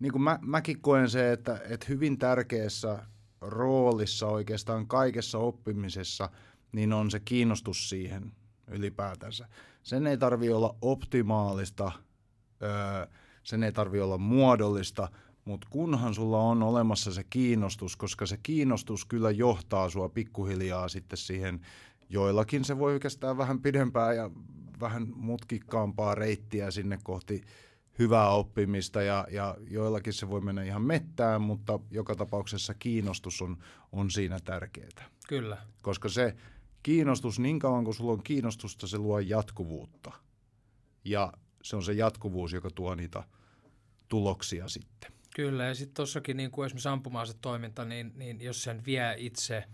S1: niin kuin mä, mäkin koen se, että, että hyvin tärkeässä roolissa oikeastaan kaikessa oppimisessa, niin on se kiinnostus siihen ylipäätänsä. Sen ei tarvi olla optimaalista, sen ei tarvi olla muodollista, mutta kunhan sulla on olemassa se kiinnostus, koska se kiinnostus kyllä johtaa sua pikkuhiljaa sitten siihen, joillakin se voi kestää vähän pidempään ja vähän mutkikkaampaa reittiä sinne kohti hyvää oppimista ja, ja joillakin se voi mennä ihan mettään, mutta joka tapauksessa kiinnostus on, on siinä tärkeää.
S2: Kyllä.
S1: Koska se kiinnostus, niin kauan kuin sulla on kiinnostusta, se luo jatkuvuutta. Ja se on se jatkuvuus, joka tuo niitä tuloksia sitten.
S2: Kyllä, ja sitten tuossakin niin kuin esimerkiksi ampuma toiminta, niin, niin jos sen vie itse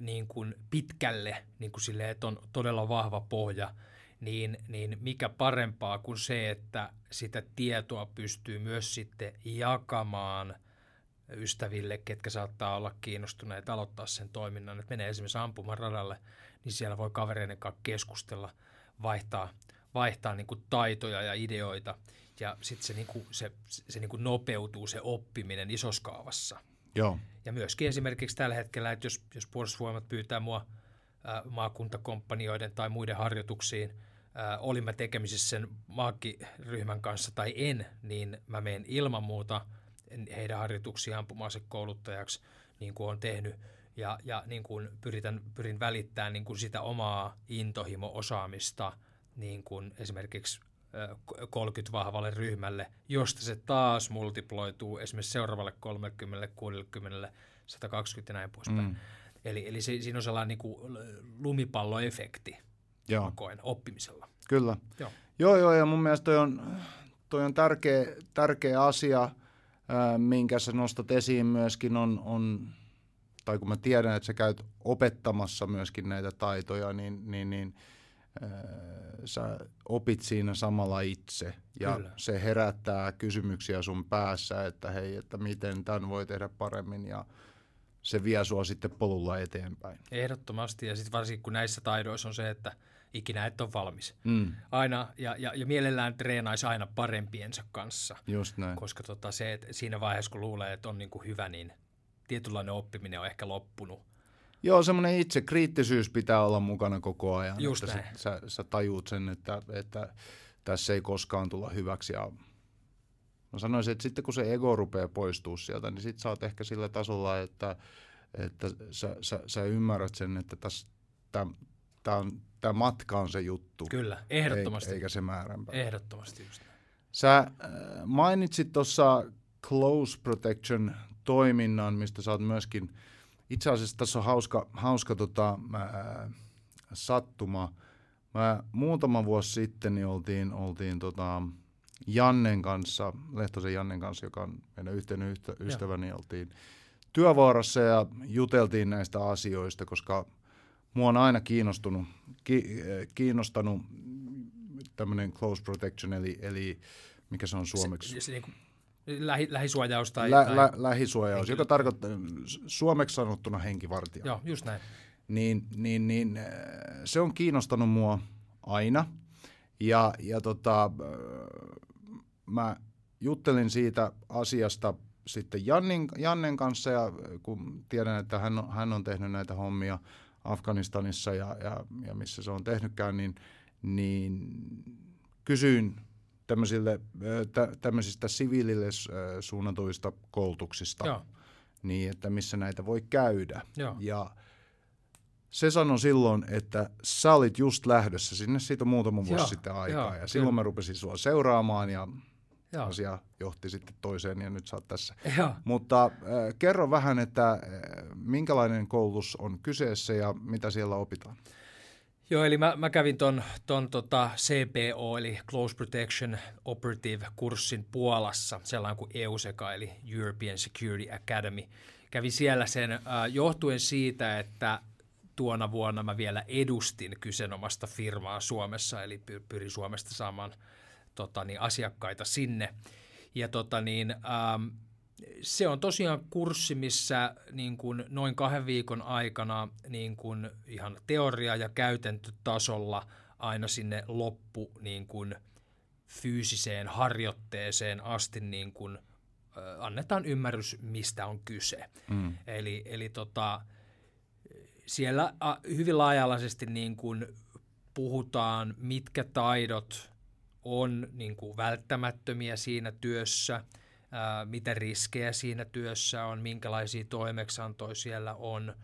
S2: niin kuin pitkälle, niin kuin silleen, että on todella vahva pohja, niin, niin mikä parempaa kuin se, että sitä tietoa pystyy myös sitten jakamaan ystäville, ketkä saattaa olla kiinnostuneet aloittaa sen toiminnan. Että menee esimerkiksi ampumaradalle, niin siellä voi kavereiden kanssa keskustella, vaihtaa, vaihtaa niin kuin taitoja ja ideoita – ja sitten se, niinku, se, se niinku nopeutuu se oppiminen isoskaavassa.
S1: Joo.
S2: Ja myöskin esimerkiksi tällä hetkellä, että jos, jos puolustusvoimat pyytää mua maakuntakomppanioiden tai muiden harjoituksiin, olin mä tekemisissä sen maakkiryhmän kanssa tai en, niin mä menen ilman muuta heidän harjoituksiaan ampuma-asekouluttajaksi, niin kuin on tehnyt, ja, ja niin kuin pyritän, pyrin välittämään niin kuin sitä omaa intohimo-osaamista niin kuin esimerkiksi 30 vahvalle ryhmälle, josta se taas multiploituu esimerkiksi seuraavalle 30, 60, 120 ja näin poispäin. Mm. Eli, eli se, siinä on sellainen niin kuin lumipalloefekti
S1: Joo.
S2: koen oppimisella.
S1: Kyllä. Joo. joo, joo, ja mun mielestä toi on, toi on tärkeä, tärkeä asia, äh, minkä sä nostat esiin myöskin, on, on, tai kun mä tiedän, että sä käyt opettamassa myöskin näitä taitoja, niin, niin, niin – sä opit siinä samalla itse ja Kyllä. se herättää kysymyksiä sun päässä, että hei, että miten tämän voi tehdä paremmin ja se vie sua sitten polulla eteenpäin.
S2: Ehdottomasti ja sitten varsinkin kun näissä taidoissa on se, että ikinä et ole valmis. Mm. Aina, ja, ja, ja mielellään treenaisi aina parempiensa kanssa.
S1: Just näin.
S2: Koska tota se, että siinä vaiheessa kun luulee, että on niin kuin hyvä, niin tietynlainen oppiminen on ehkä loppunut
S1: Joo, semmoinen itse kriittisyys pitää olla mukana koko ajan.
S2: Just
S1: että
S2: näin.
S1: Sä, sä tajuut sen, että, että tässä ei koskaan tulla hyväksi. Ja mä sanoisin, että sitten kun se ego rupeaa poistuu sieltä, niin sitten sä oot ehkä sillä tasolla, että, että sä, sä, sä ymmärrät sen, että tämä matka on se juttu.
S2: Kyllä, ehdottomasti.
S1: Eikä se määränpää.
S2: Ehdottomasti just näin.
S1: Sä äh, mainitsit tuossa close protection toiminnan, mistä sä oot myöskin – itse asiassa tässä on hauska, hauska tota, ää, sattuma. Mä muutama vuosi sitten niin oltiin, oltiin tota, Jannen kanssa, Lehtosen Jannen kanssa, joka on meidän yhteinen yhtä, ystäväni, ja. oltiin työvuorossa ja juteltiin näistä asioista, koska mua on aina kiinnostunut, ki, kiinnostanut tämmöinen close protection, eli, eli mikä se on suomeksi? Se,
S2: se, niin kuin Lähi, lähisuojaus tai...
S1: Lä, tai... Lä, lähisuojaus, henkilö. joka tarkoittaa suomeksi sanottuna henkivartija.
S2: Joo, just näin.
S1: Niin, niin, niin äh, se on kiinnostanut mua aina. Ja, ja tota, äh, mä juttelin siitä asiasta sitten Jannin, Jannen kanssa, ja kun tiedän, että hän on, hän on tehnyt näitä hommia Afganistanissa ja, ja, ja missä se on tehnytkään, niin, niin kysyin tämmöisille, tä, tämmöisistä siviilille suunnatuista koulutuksista, Joo. niin että missä näitä voi käydä.
S2: Joo.
S1: Ja se sanoi silloin, että sä olit just lähdössä sinne, siitä on muutama vuosi Joo, sitten aikaa, jo, ja silloin kyllä. mä rupesin sua seuraamaan, ja Joo. asia johti sitten toiseen, ja nyt oot tässä.
S2: Joo.
S1: Mutta äh, kerro vähän, että äh, minkälainen koulutus on kyseessä, ja mitä siellä opitaan?
S2: Joo, eli mä, mä kävin ton, ton tota CPO, eli Close Protection Operative-kurssin Puolassa, sellainen kuin EUSECA, eli European Security Academy. Kävin siellä sen äh, johtuen siitä, että tuona vuonna mä vielä edustin kyseenomaista firmaa Suomessa, eli pyrin Suomesta saamaan tota, niin, asiakkaita sinne. Ja tota, niin, ähm, se on tosiaan kurssi, missä niin kuin noin kahden viikon aikana niin kuin ihan teoria- ja käytäntötasolla aina sinne loppu niin kuin fyysiseen harjoitteeseen asti niin kuin, ö, annetaan ymmärrys, mistä on kyse. Mm. Eli, eli tota, siellä a, hyvin laajalaisesti niin kuin puhutaan, mitkä taidot on niin kuin välttämättömiä siinä työssä – ää, mitä riskejä siinä työssä on, minkälaisia toimeksantoja siellä on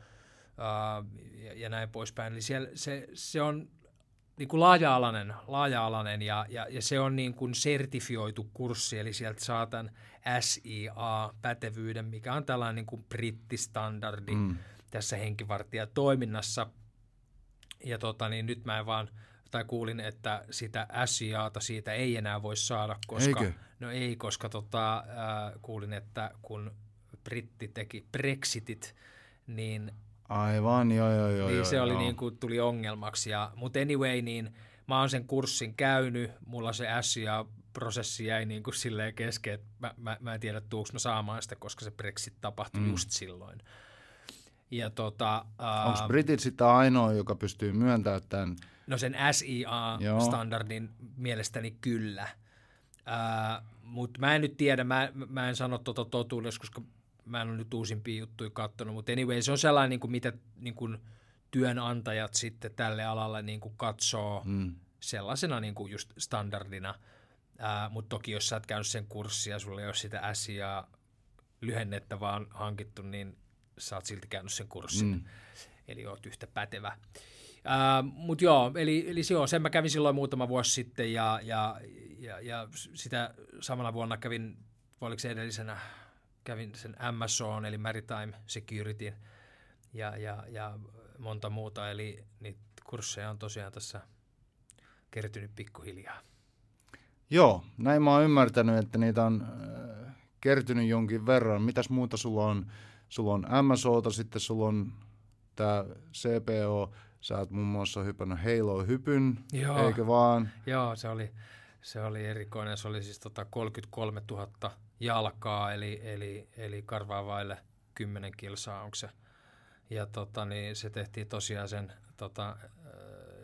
S2: ää, ja, ja näin poispäin. Eli siellä, se, se on niin kuin laaja-alainen, laaja-alainen ja, ja, ja, se on niin kuin sertifioitu kurssi, eli sieltä saa tämän SIA-pätevyyden, mikä on tällainen niin kuin brittistandardi mm. tässä henkivartijatoiminnassa. Ja tota, niin nyt mä en vaan, tai kuulin, että sitä SIAta siitä ei enää voi saada, koska,
S1: Eikö?
S2: no ei, koska tota, äh, kuulin, että kun britti teki Brexitit, niin
S1: Aivan, joo, joo, joo.
S2: niin
S1: joo,
S2: se oli
S1: joo.
S2: niin kuin, tuli ongelmaksi. Ja, mutta anyway, niin mä oon sen kurssin käynyt, mulla se SIA-prosessi jäi niin kuin silleen kesken, että mä, mä, mä en tiedä, tuuks mä saamaan sitä, koska se Brexit tapahtui mm. just silloin. Ja tota,
S1: Onko
S2: ää,
S1: britit sitten ainoa, joka pystyy myöntämään tämän?
S2: no sen
S1: Joo.
S2: SIA-standardin mielestäni kyllä. Mutta mä en nyt tiedä, mä, mä en sano tota totuudessa, koska mä en ole nyt uusimpia juttuja katsonut, mutta anyway, se on sellainen, niin kuin mitä niin kuin työnantajat sitten tälle alalle niin kuin katsoo
S1: Mm.
S2: sellaisena niin kuin just standardina. Mutta toki jos sä et käynyt sen kurssia sulla ei ole sitä SIA lyhennettä vaan hankittu, niin sä oot silti käynyt sen kurssin.
S1: Mm.
S2: Eli oot yhtä pätevä. Mutta joo, eli, eli se joo, sen mä kävin silloin muutama vuosi sitten ja, ja, ja, ja sitä samana vuonna kävin, oliko se edellisenä, kävin sen MSO, eli Maritime Security ja, ja, ja monta muuta, eli niitä kursseja on tosiaan tässä kertynyt pikkuhiljaa.
S1: Joo, näin mä oon ymmärtänyt, että niitä on kertynyt jonkin verran. Mitäs muuta sulla on? Sulla on MSOta, sitten sulla on tämä CPO. Sä oot muun muassa hypännyt Halo-hypyn,
S2: Joo.
S1: eikö vaan?
S2: Joo, se oli, se oli erikoinen. Se oli siis tota 33 000 jalkaa, eli, eli, eli karvaa vaille 10 kilsaa onko se. Ja tota, niin se tehtiin tosiaan sen tota, äh,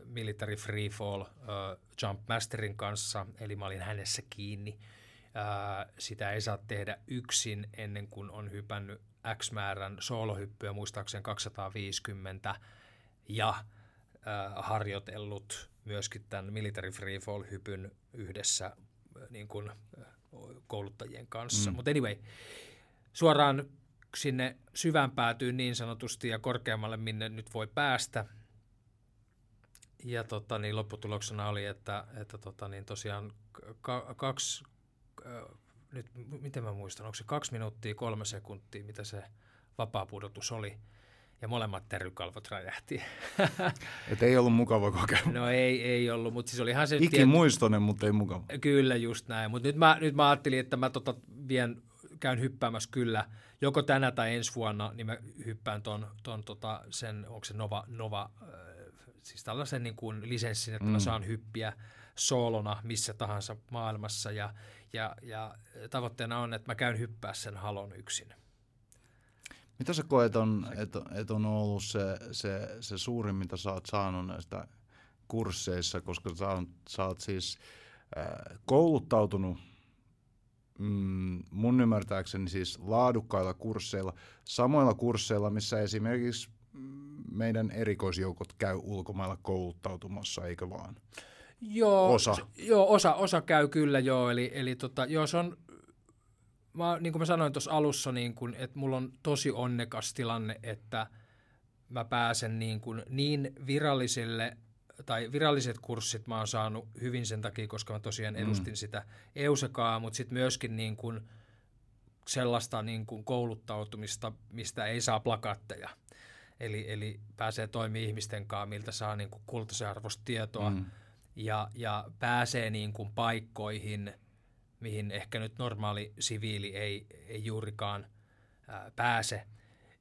S2: Military Free Fall äh, Jump Masterin kanssa, eli mä olin hänessä kiinni. Äh, sitä ei saa tehdä yksin ennen kuin on hypännyt X määrän soolohyppyä, muistaakseni 250, ja äh, harjoitellut myöskin tämän Military Free Fall hypyn yhdessä niin kuin, kouluttajien kanssa. Mm. Mutta anyway, suoraan sinne syvään päätyy niin sanotusti ja korkeammalle, minne nyt voi päästä. Ja tota, niin lopputuloksena oli, että, että tota, niin tosiaan ka- kaksi, nyt miten mä muistan, onko se kaksi minuuttia kolme sekuntia, mitä se vapaapudotus oli. Ja molemmat terrykalvot räjähti.
S1: Et ei ollut mukava kokemus.
S2: No ei, ei ollut, mutta siis olihan se...
S1: Ikimuistoinen, mutta ei mukava.
S2: Kyllä, just näin. Mutta nyt mä, nyt mä ajattelin, että mä tota vien, käyn hyppäämässä kyllä, joko tänä tai ensi vuonna, niin mä hyppään ton, ton tota, sen, onko se Nova, Nova siis tällaisen niin kuin lisenssin, että mm. mä saan hyppiä soolona missä tahansa maailmassa. Ja, ja, ja tavoitteena on, että mä käyn hyppää sen halon yksin.
S1: Mitä sä koet, on, että et on ollut se, se, se suurin, mitä sä oot saanut näistä kursseissa, koska sä, on, sä oot siis äh, kouluttautunut mm, mun ymmärtääkseni siis laadukkailla kursseilla, samoilla kursseilla, missä esimerkiksi meidän erikoisjoukot käy ulkomailla kouluttautumassa, eikö vaan?
S2: Joo,
S1: Osa.
S2: Joo, osa, osa käy kyllä joo, eli, eli tota, joo, se on, mä, niin kuin mä sanoin tuossa alussa, niin kun, että mulla on tosi onnekas tilanne, että mä pääsen niin, kun, niin virallisille, tai viralliset kurssit mä oon saanut hyvin sen takia, koska mä tosiaan edustin mm. sitä EUSEKaa, mutta sitten myöskin niin kun, sellaista niin kun kouluttautumista, mistä ei saa plakatteja. Eli, eli pääsee toimimaan ihmisten kanssa, miltä saa niin kultaisen arvosta tietoa mm. Ja, ja pääsee niin kuin paikkoihin, mihin ehkä nyt normaali siviili ei, ei juurikaan ää, pääse.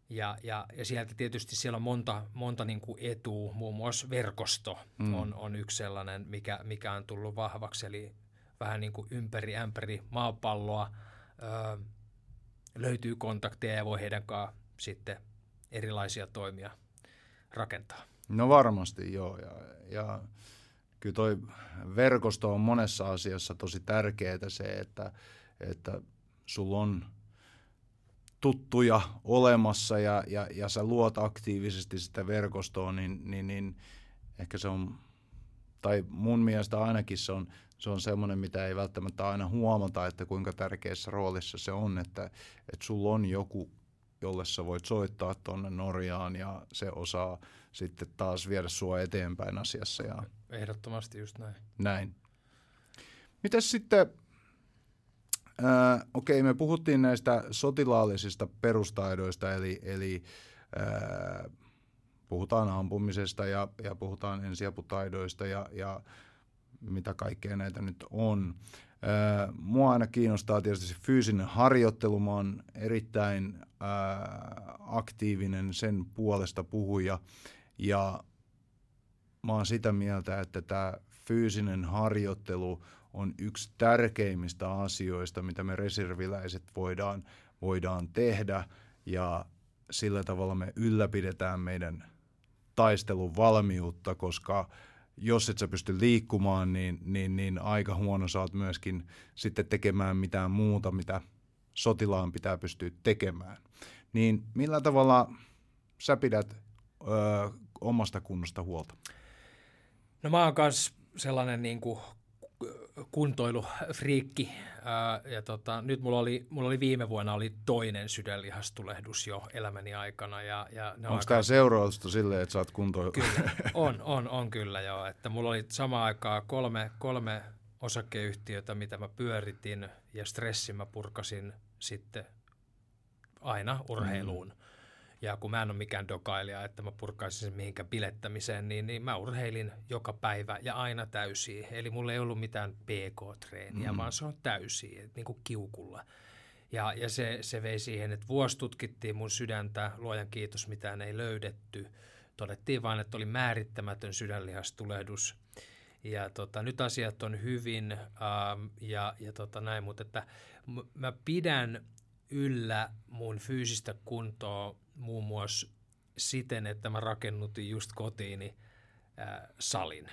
S2: Ja, ja, ja sieltä tietysti siellä on monta, monta niin kuin etua, muun muassa verkosto mm. on, on yksi sellainen, mikä, mikä on tullut vahvaksi, eli vähän niin kuin ympäri ämpäri maapalloa öö, löytyy kontakteja ja voi heidän kanssaan sitten erilaisia toimia rakentaa.
S1: No varmasti joo. Ja, ja kyllä toi verkosto on monessa asiassa tosi tärkeää se, että, että sulla on tuttuja olemassa ja, ja, ja sä luot aktiivisesti sitä verkostoa, niin, niin, niin ehkä se on, tai mun mielestä ainakin se on, se on semmoinen, mitä ei välttämättä aina huomata, että kuinka tärkeässä roolissa se on, että, että sulla on joku jolle sä voit soittaa tuonne Norjaan ja se osaa sitten taas viedä sua eteenpäin asiassa. Ja
S2: Ehdottomasti just näin.
S1: näin. Mitäs sitten, äh, okei me puhuttiin näistä sotilaallisista perustaidoista, eli, eli äh, puhutaan ampumisesta ja, ja puhutaan ensiaputaidoista ja, ja mitä kaikkea näitä nyt on. Äh, mua aina kiinnostaa tietysti se fyysinen harjoittelu. Mä oon erittäin äh, aktiivinen sen puolesta puhuja ja mä oon sitä mieltä, että tämä fyysinen harjoittelu on yksi tärkeimmistä asioista, mitä me reserviläiset voidaan, voidaan tehdä ja sillä tavalla me ylläpidetään meidän taistelun valmiutta, koska jos et sä pysty liikkumaan, niin, niin, niin aika huono saat myöskin sitten tekemään mitään muuta, mitä sotilaan pitää pystyä tekemään. Niin millä tavalla sä pidät ö, omasta kunnosta huolta?
S2: No mä oon kans sellainen niin kuin kuntoilufriikki. Ää, ja tota, nyt mulla oli, mulla oli viime vuonna oli toinen sydänlihastulehdus jo elämäni aikana. Ja, ja
S1: Onko aika... tämä seurausta silleen, että sä oot kuntoilu?
S2: Kyllä, on, on, on kyllä joo. Että mulla oli sama aikaa kolme, kolme osakeyhtiötä, mitä mä pyöritin ja stressin mä purkasin sitten aina urheiluun. Mm. Ja kun mä en ole mikään dokailija, että mä purkaisin sen mihinkään bilettämiseen, niin, niin mä urheilin joka päivä ja aina täysiä. Eli mulla ei ollut mitään PK-treeniä, mm. vaan se on täysiä, niin kuin kiukulla. Ja, ja se, se vei siihen, että vuosi tutkittiin mun sydäntä, luojan kiitos, mitään ei löydetty. Todettiin vain, että oli määrittämätön sydänlihastulehdus. Ja tota, nyt asiat on hyvin ähm, ja, ja tota näin, mutta että mä pidän yllä mun fyysistä kuntoa muun muassa siten, että mä rakennutin just kotiini äh, salin.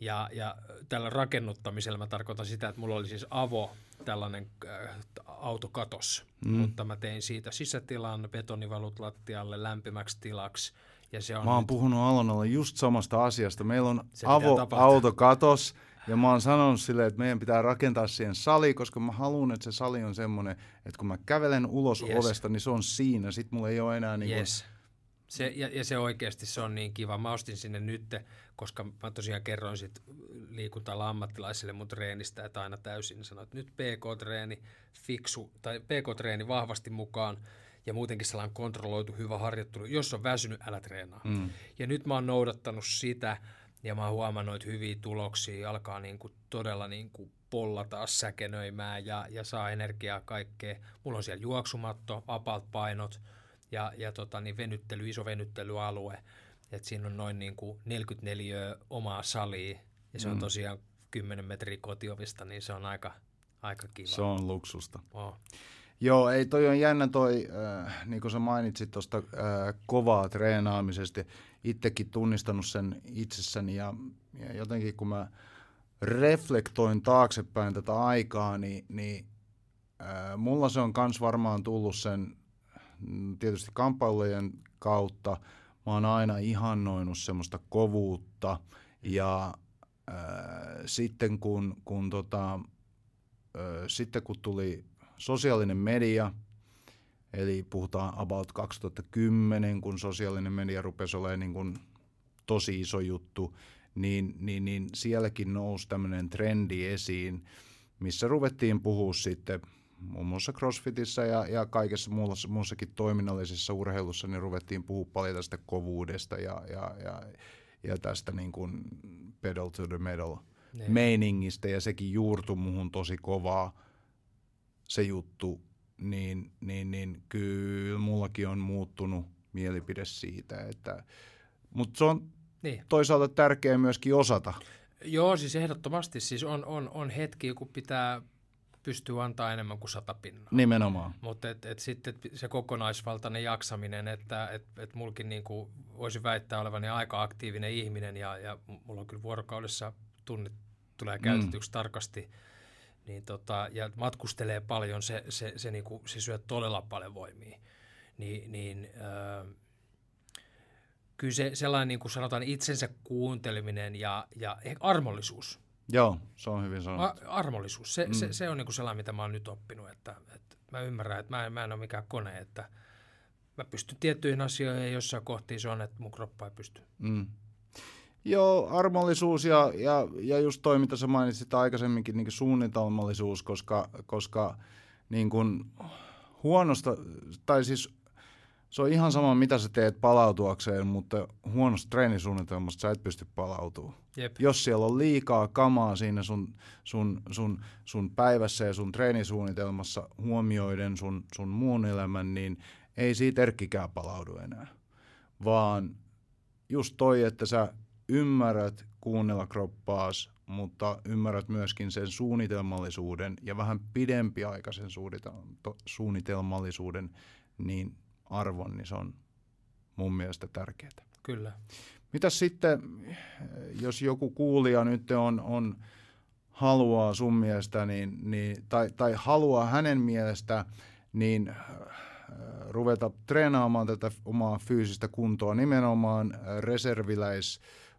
S2: Ja, ja tällä rakennuttamisella mä tarkoitan sitä, että mulla oli siis avo, tällainen äh, autokatos, mm. mutta mä tein siitä sisätilan, betonivalut lattialle, lämpimäksi tilaksi. Ja se on
S1: mä oon nyt... puhunut Alonalle just samasta asiasta. Meillä on avo-autokatos, ja mä oon sanonut silleen, että meidän pitää rakentaa siihen sali, koska mä haluan, että se sali on semmoinen, että kun mä kävelen ulos yes. ovesta, niin se on siinä. Sitten mulla ei ole enää niin kuin...
S2: Yes. Se, ja, ja se oikeasti se on niin kiva. Mä ostin sinne nyt, koska mä tosiaan kerroin sit liikunta ammattilaisille mun treenistä, että aina täysin sanoin, että nyt PK-treeni fiksu, tai PK-treeni vahvasti mukaan ja muutenkin sellainen kontrolloitu hyvä harjoittelu. Jos on väsynyt, älä treenaa. Mm. Ja nyt mä oon noudattanut sitä, ja mä oon huomannut, että hyviä tuloksia alkaa niin kuin todella niin kuin pollata säkenöimään ja, ja saa energiaa kaikkea. Mulla on siellä juoksumatto, apalt painot ja, ja tota, niin venyttely, iso venyttelyalue. Et siinä on noin niin kuin 44 omaa salia ja se mm. on tosiaan 10 metriä kotiovista, niin se on aika, aika kiva.
S1: Se on luksusta.
S2: Oh.
S1: Joo, ei toi on jännä toi, äh, niin kuin sä mainitsit tuosta äh, kovaa treenaamisesta. Itsekin tunnistanut sen itsessäni ja, ja jotenkin kun mä reflektoin taaksepäin tätä aikaa, niin, niin äh, mulla se on kans varmaan tullut sen mm, tietysti kamppailujen kautta. Mä oon aina ihannoinut semmoista kovuutta ja äh, sitten kun, kun tota, äh, sitten kun tuli sosiaalinen media, eli puhutaan about 2010, kun sosiaalinen media rupesi olemaan niin kuin tosi iso juttu, niin, niin, niin sielläkin nousi tämmöinen trendi esiin, missä ruvettiin puhua sitten muun muassa CrossFitissä ja, ja kaikessa muussa, muussakin toiminnallisessa urheilussa, niin ruvettiin puhua paljon tästä kovuudesta ja, ja, ja, ja tästä niin kuin pedal to the metal niin. meiningistä, ja sekin juurtui muhun tosi kovaa se juttu, niin, niin, niin kyllä mullakin on muuttunut mielipide siitä, että, mutta se on niin. toisaalta tärkeää myöskin osata.
S2: Joo, siis ehdottomasti siis on, on, on hetki, kun pitää pystyä antaa enemmän kuin sata pinnaa.
S1: Nimenomaan.
S2: Mutta et, et sitten se kokonaisvaltainen jaksaminen, että et, et mulkin niin kuin voisi väittää olevani aika aktiivinen ihminen ja, ja mulla on kyllä vuorokaudessa tunnit tulee käytetyksi mm. tarkasti – niin tota, ja matkustelee paljon, se, se, se, niinku, se syö todella paljon voimia. Ni, niin äh, kyllä se sellainen, niin kuin sanotaan, itsensä kuunteleminen ja, ja armollisuus.
S1: Joo, se on hyvin sanottu.
S2: A, armollisuus, se, mm. se, se on niin kuin sellainen, mitä mä oon nyt oppinut, että, että mä ymmärrän, että mä en, mä en ole mikään kone, että mä pystyn tiettyihin asioihin ja jossain kohtiin se on, että mun kroppa ei pysty.
S1: Mm. Joo, armollisuus ja, ja, ja just toi, mitä sä mainitsit aikaisemminkin, niin suunnitelmallisuus, koska, koska niin kuin huonosta, tai siis se on ihan sama, mitä sä teet palautuakseen, mutta huonosta treenisuunnitelmasta sä et pysty palautumaan.
S2: Jep.
S1: Jos siellä on liikaa kamaa siinä sun, sun, sun, sun päivässä ja sun treenisuunnitelmassa huomioiden sun, sun muun elämän, niin ei siitä erkkikään palaudu enää. Vaan just toi, että sä ymmärrät kuunnella kroppaas, mutta ymmärrät myöskin sen suunnitelmallisuuden ja vähän pidempiaikaisen suunnitelmallisuuden niin arvon, niin se on mun mielestä tärkeää.
S2: Kyllä.
S1: Mitä sitten, jos joku kuulija nyt on, on haluaa sun mielestä, niin, niin, tai, tai haluaa hänen mielestä, niin äh, ruveta treenaamaan tätä omaa fyysistä kuntoa nimenomaan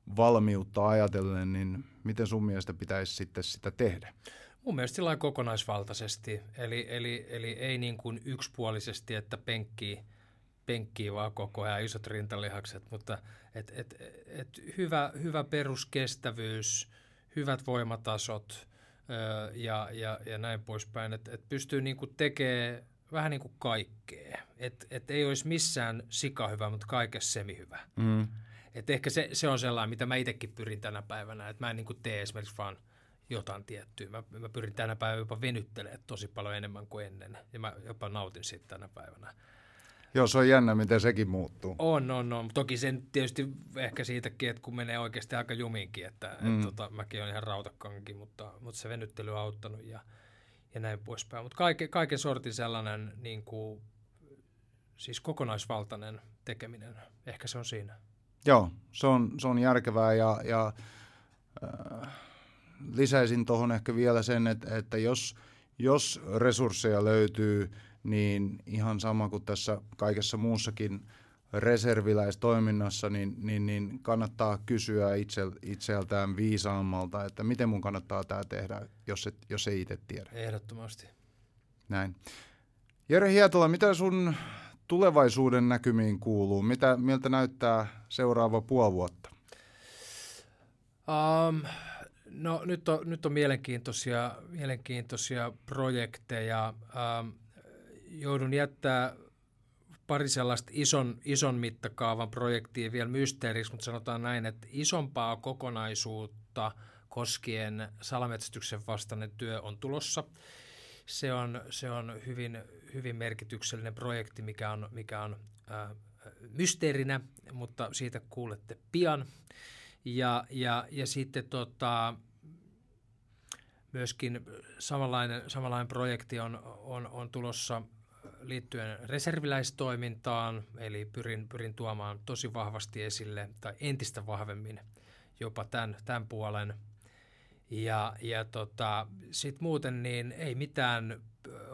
S1: reserviläisvalmiutta ajatellen, niin miten sun mielestä pitäisi sitten sitä tehdä?
S2: Mun mielestä sillä kokonaisvaltaisesti, eli, eli, eli ei niin kuin yksipuolisesti, että penkkii, penkkii vaan koko ajan isot rintalihakset, mutta et, et, et hyvä, hyvä peruskestävyys, hyvät voimatasot ö, ja, ja, ja näin poispäin, että et pystyy niin kuin tekemään vähän niin kuin kaikkea. Että et ei olisi missään sika hyvä, mutta kaikessa semi hyvä. Mm. Et ehkä se, se on sellainen, mitä mä itsekin pyrin tänä päivänä, että mä en niin kuin tee esimerkiksi vaan jotain tiettyä. Mä, mä pyrin tänä päivänä jopa venyttelemään tosi paljon enemmän kuin ennen, ja mä jopa nautin siitä tänä päivänä.
S1: Joo, se on jännä, miten sekin muuttuu.
S2: On, on, on. Toki sen tietysti ehkä siitäkin, että kun menee oikeasti aika juminkin, että mm. et, tota, mäkin olen ihan rautakankin, mutta, mutta se venyttely on auttanut ja, ja näin poispäin. Mutta kaiken, kaiken sortin sellainen niin kuin, siis kokonaisvaltainen tekeminen, ehkä se on siinä.
S1: Joo, se on, se on järkevää ja, ja äh, lisäisin tuohon ehkä vielä sen, että, että jos, jos resursseja löytyy, niin ihan sama kuin tässä kaikessa muussakin reserviläistoiminnassa, niin, niin, niin kannattaa kysyä itse, itseltään viisaammalta, että miten mun kannattaa tämä tehdä, jos, et, jos ei itse tiedä.
S2: Ehdottomasti.
S1: Näin. Jere Hietola, mitä sun tulevaisuuden näkymiin kuuluu? Mitä, miltä näyttää seuraava puoli vuotta?
S2: Um, no nyt on, nyt on mielenkiintoisia, mielenkiintoisia projekteja. Um, joudun jättää pari sellaista ison, ison mittakaavan projektia vielä mysteeriksi, mutta sanotaan näin, että isompaa kokonaisuutta koskien salametsästyksen vastainen työ on tulossa. Se on, se on hyvin, hyvin merkityksellinen projekti, mikä on, mikä on äh, mysteerinä, mutta siitä kuulette pian. Ja, ja, ja sitten tota, myöskin samanlainen, samanlainen projekti on, on, on tulossa liittyen reserviläistoimintaan, eli pyrin, pyrin tuomaan tosi vahvasti esille tai entistä vahvemmin jopa tämän, tämän puolen. Ja, ja tota, sitten muuten niin ei mitään,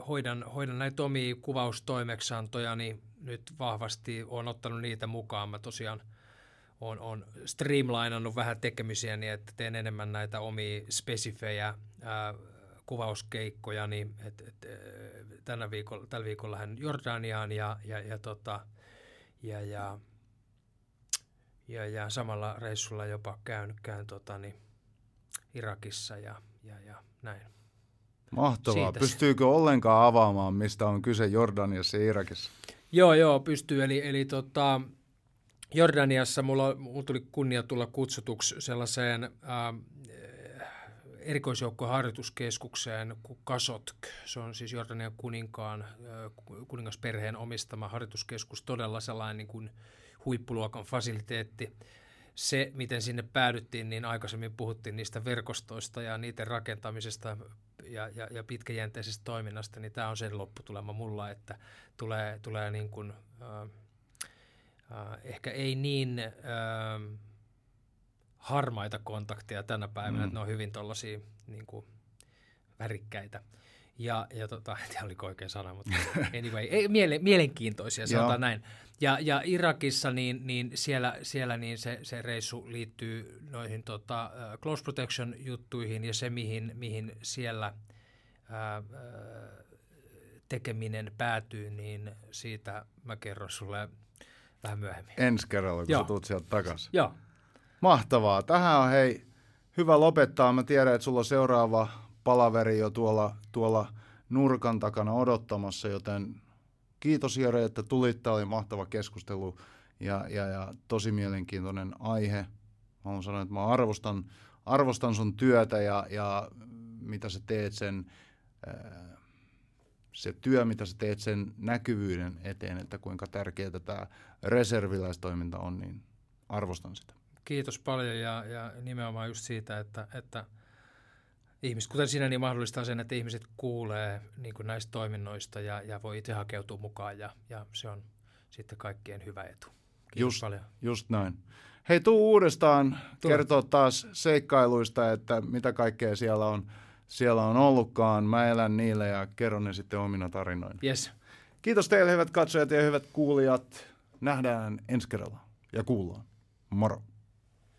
S2: hoidan, hoidan näitä omia kuvaustoimeksantoja, niin nyt vahvasti olen ottanut niitä mukaan. Mä tosiaan on, on streamlinannut vähän tekemisiä niin, että teen enemmän näitä omia spesifejä ää, kuvauskeikkoja, niin et, et, tänä viikolla, tällä viikolla hän Jordaniaan ja, ja, ja, tota, ja, ja, ja, ja, samalla reissulla jopa käyn, käyn tota, niin Irakissa ja, ja, ja näin.
S1: Mahtavaa. Siitä Pystyykö ollenkaan avaamaan, mistä on kyse Jordaniassa ja Irakissa?
S2: Joo, joo, pystyy. Eli, eli tota, Jordaniassa mulla, mulla tuli kunnia tulla kutsutuksi sellaiseen äh, erikoisjoukkoharjoituskeskukseen Kasotk. Se on siis Jordanian kuninkaan, kuningasperheen omistama harjoituskeskus, todella sellainen niin kuin huippuluokan fasiliteetti. Se, miten sinne päädyttiin, niin aikaisemmin puhuttiin niistä verkostoista ja niiden rakentamisesta ja, ja, ja pitkäjänteisestä toiminnasta, niin tämä on sen lopputulema mulla, että tulee, tulee niin kuin, äh, äh, ehkä ei niin... Äh, harmaita kontakteja tänä päivänä, mm. että ne on hyvin tuollaisia niin värikkäitä. Ja, ja tota, en tiedä oliko oikein sana, mutta anyway, ei, miele, mielenkiintoisia, sanotaan näin. Ja, ja Irakissa niin, niin siellä, siellä niin se, se reissu liittyy noihin tota, uh, close protection juttuihin ja se, mihin, mihin siellä uh, uh, tekeminen päätyy, niin siitä mä kerron sulle vähän myöhemmin.
S1: Ensi kerralla, kun
S2: Joo.
S1: sä tulet sieltä takaisin.
S2: Joo,
S1: Mahtavaa. Tähän on hei hyvä lopettaa. Mä tiedän, että sulla on seuraava palaveri jo tuolla, tuolla nurkan takana odottamassa, joten kiitos Jere, että tulit. Tämä oli mahtava keskustelu ja, ja, ja tosi mielenkiintoinen aihe. Mä haluan sanoa, että mä arvostan, arvostan sun työtä ja, ja mitä sä teet sen, se työ, mitä sä teet sen näkyvyyden eteen, että kuinka tärkeää tämä reserviläistoiminta on, niin arvostan sitä.
S2: kiitos paljon ja, ja nimenomaan just siitä, että, että ihmiset, kuten sinä, niin mahdollistaa sen, että ihmiset kuulee niin kuin näistä toiminnoista ja, ja voi itse hakeutua mukaan ja, ja se on sitten kaikkien hyvä etu. Kiitos
S1: Just,
S2: paljon.
S1: just näin. Hei, tuu uudestaan kertoa taas seikkailuista, että mitä kaikkea siellä on, siellä on ollutkaan. Mä elän niille ja kerron ne sitten omina tarinoina.
S2: Yes.
S1: Kiitos teille hyvät katsojat ja hyvät kuulijat. Nähdään ensi kerralla ja kuullaan. Moro.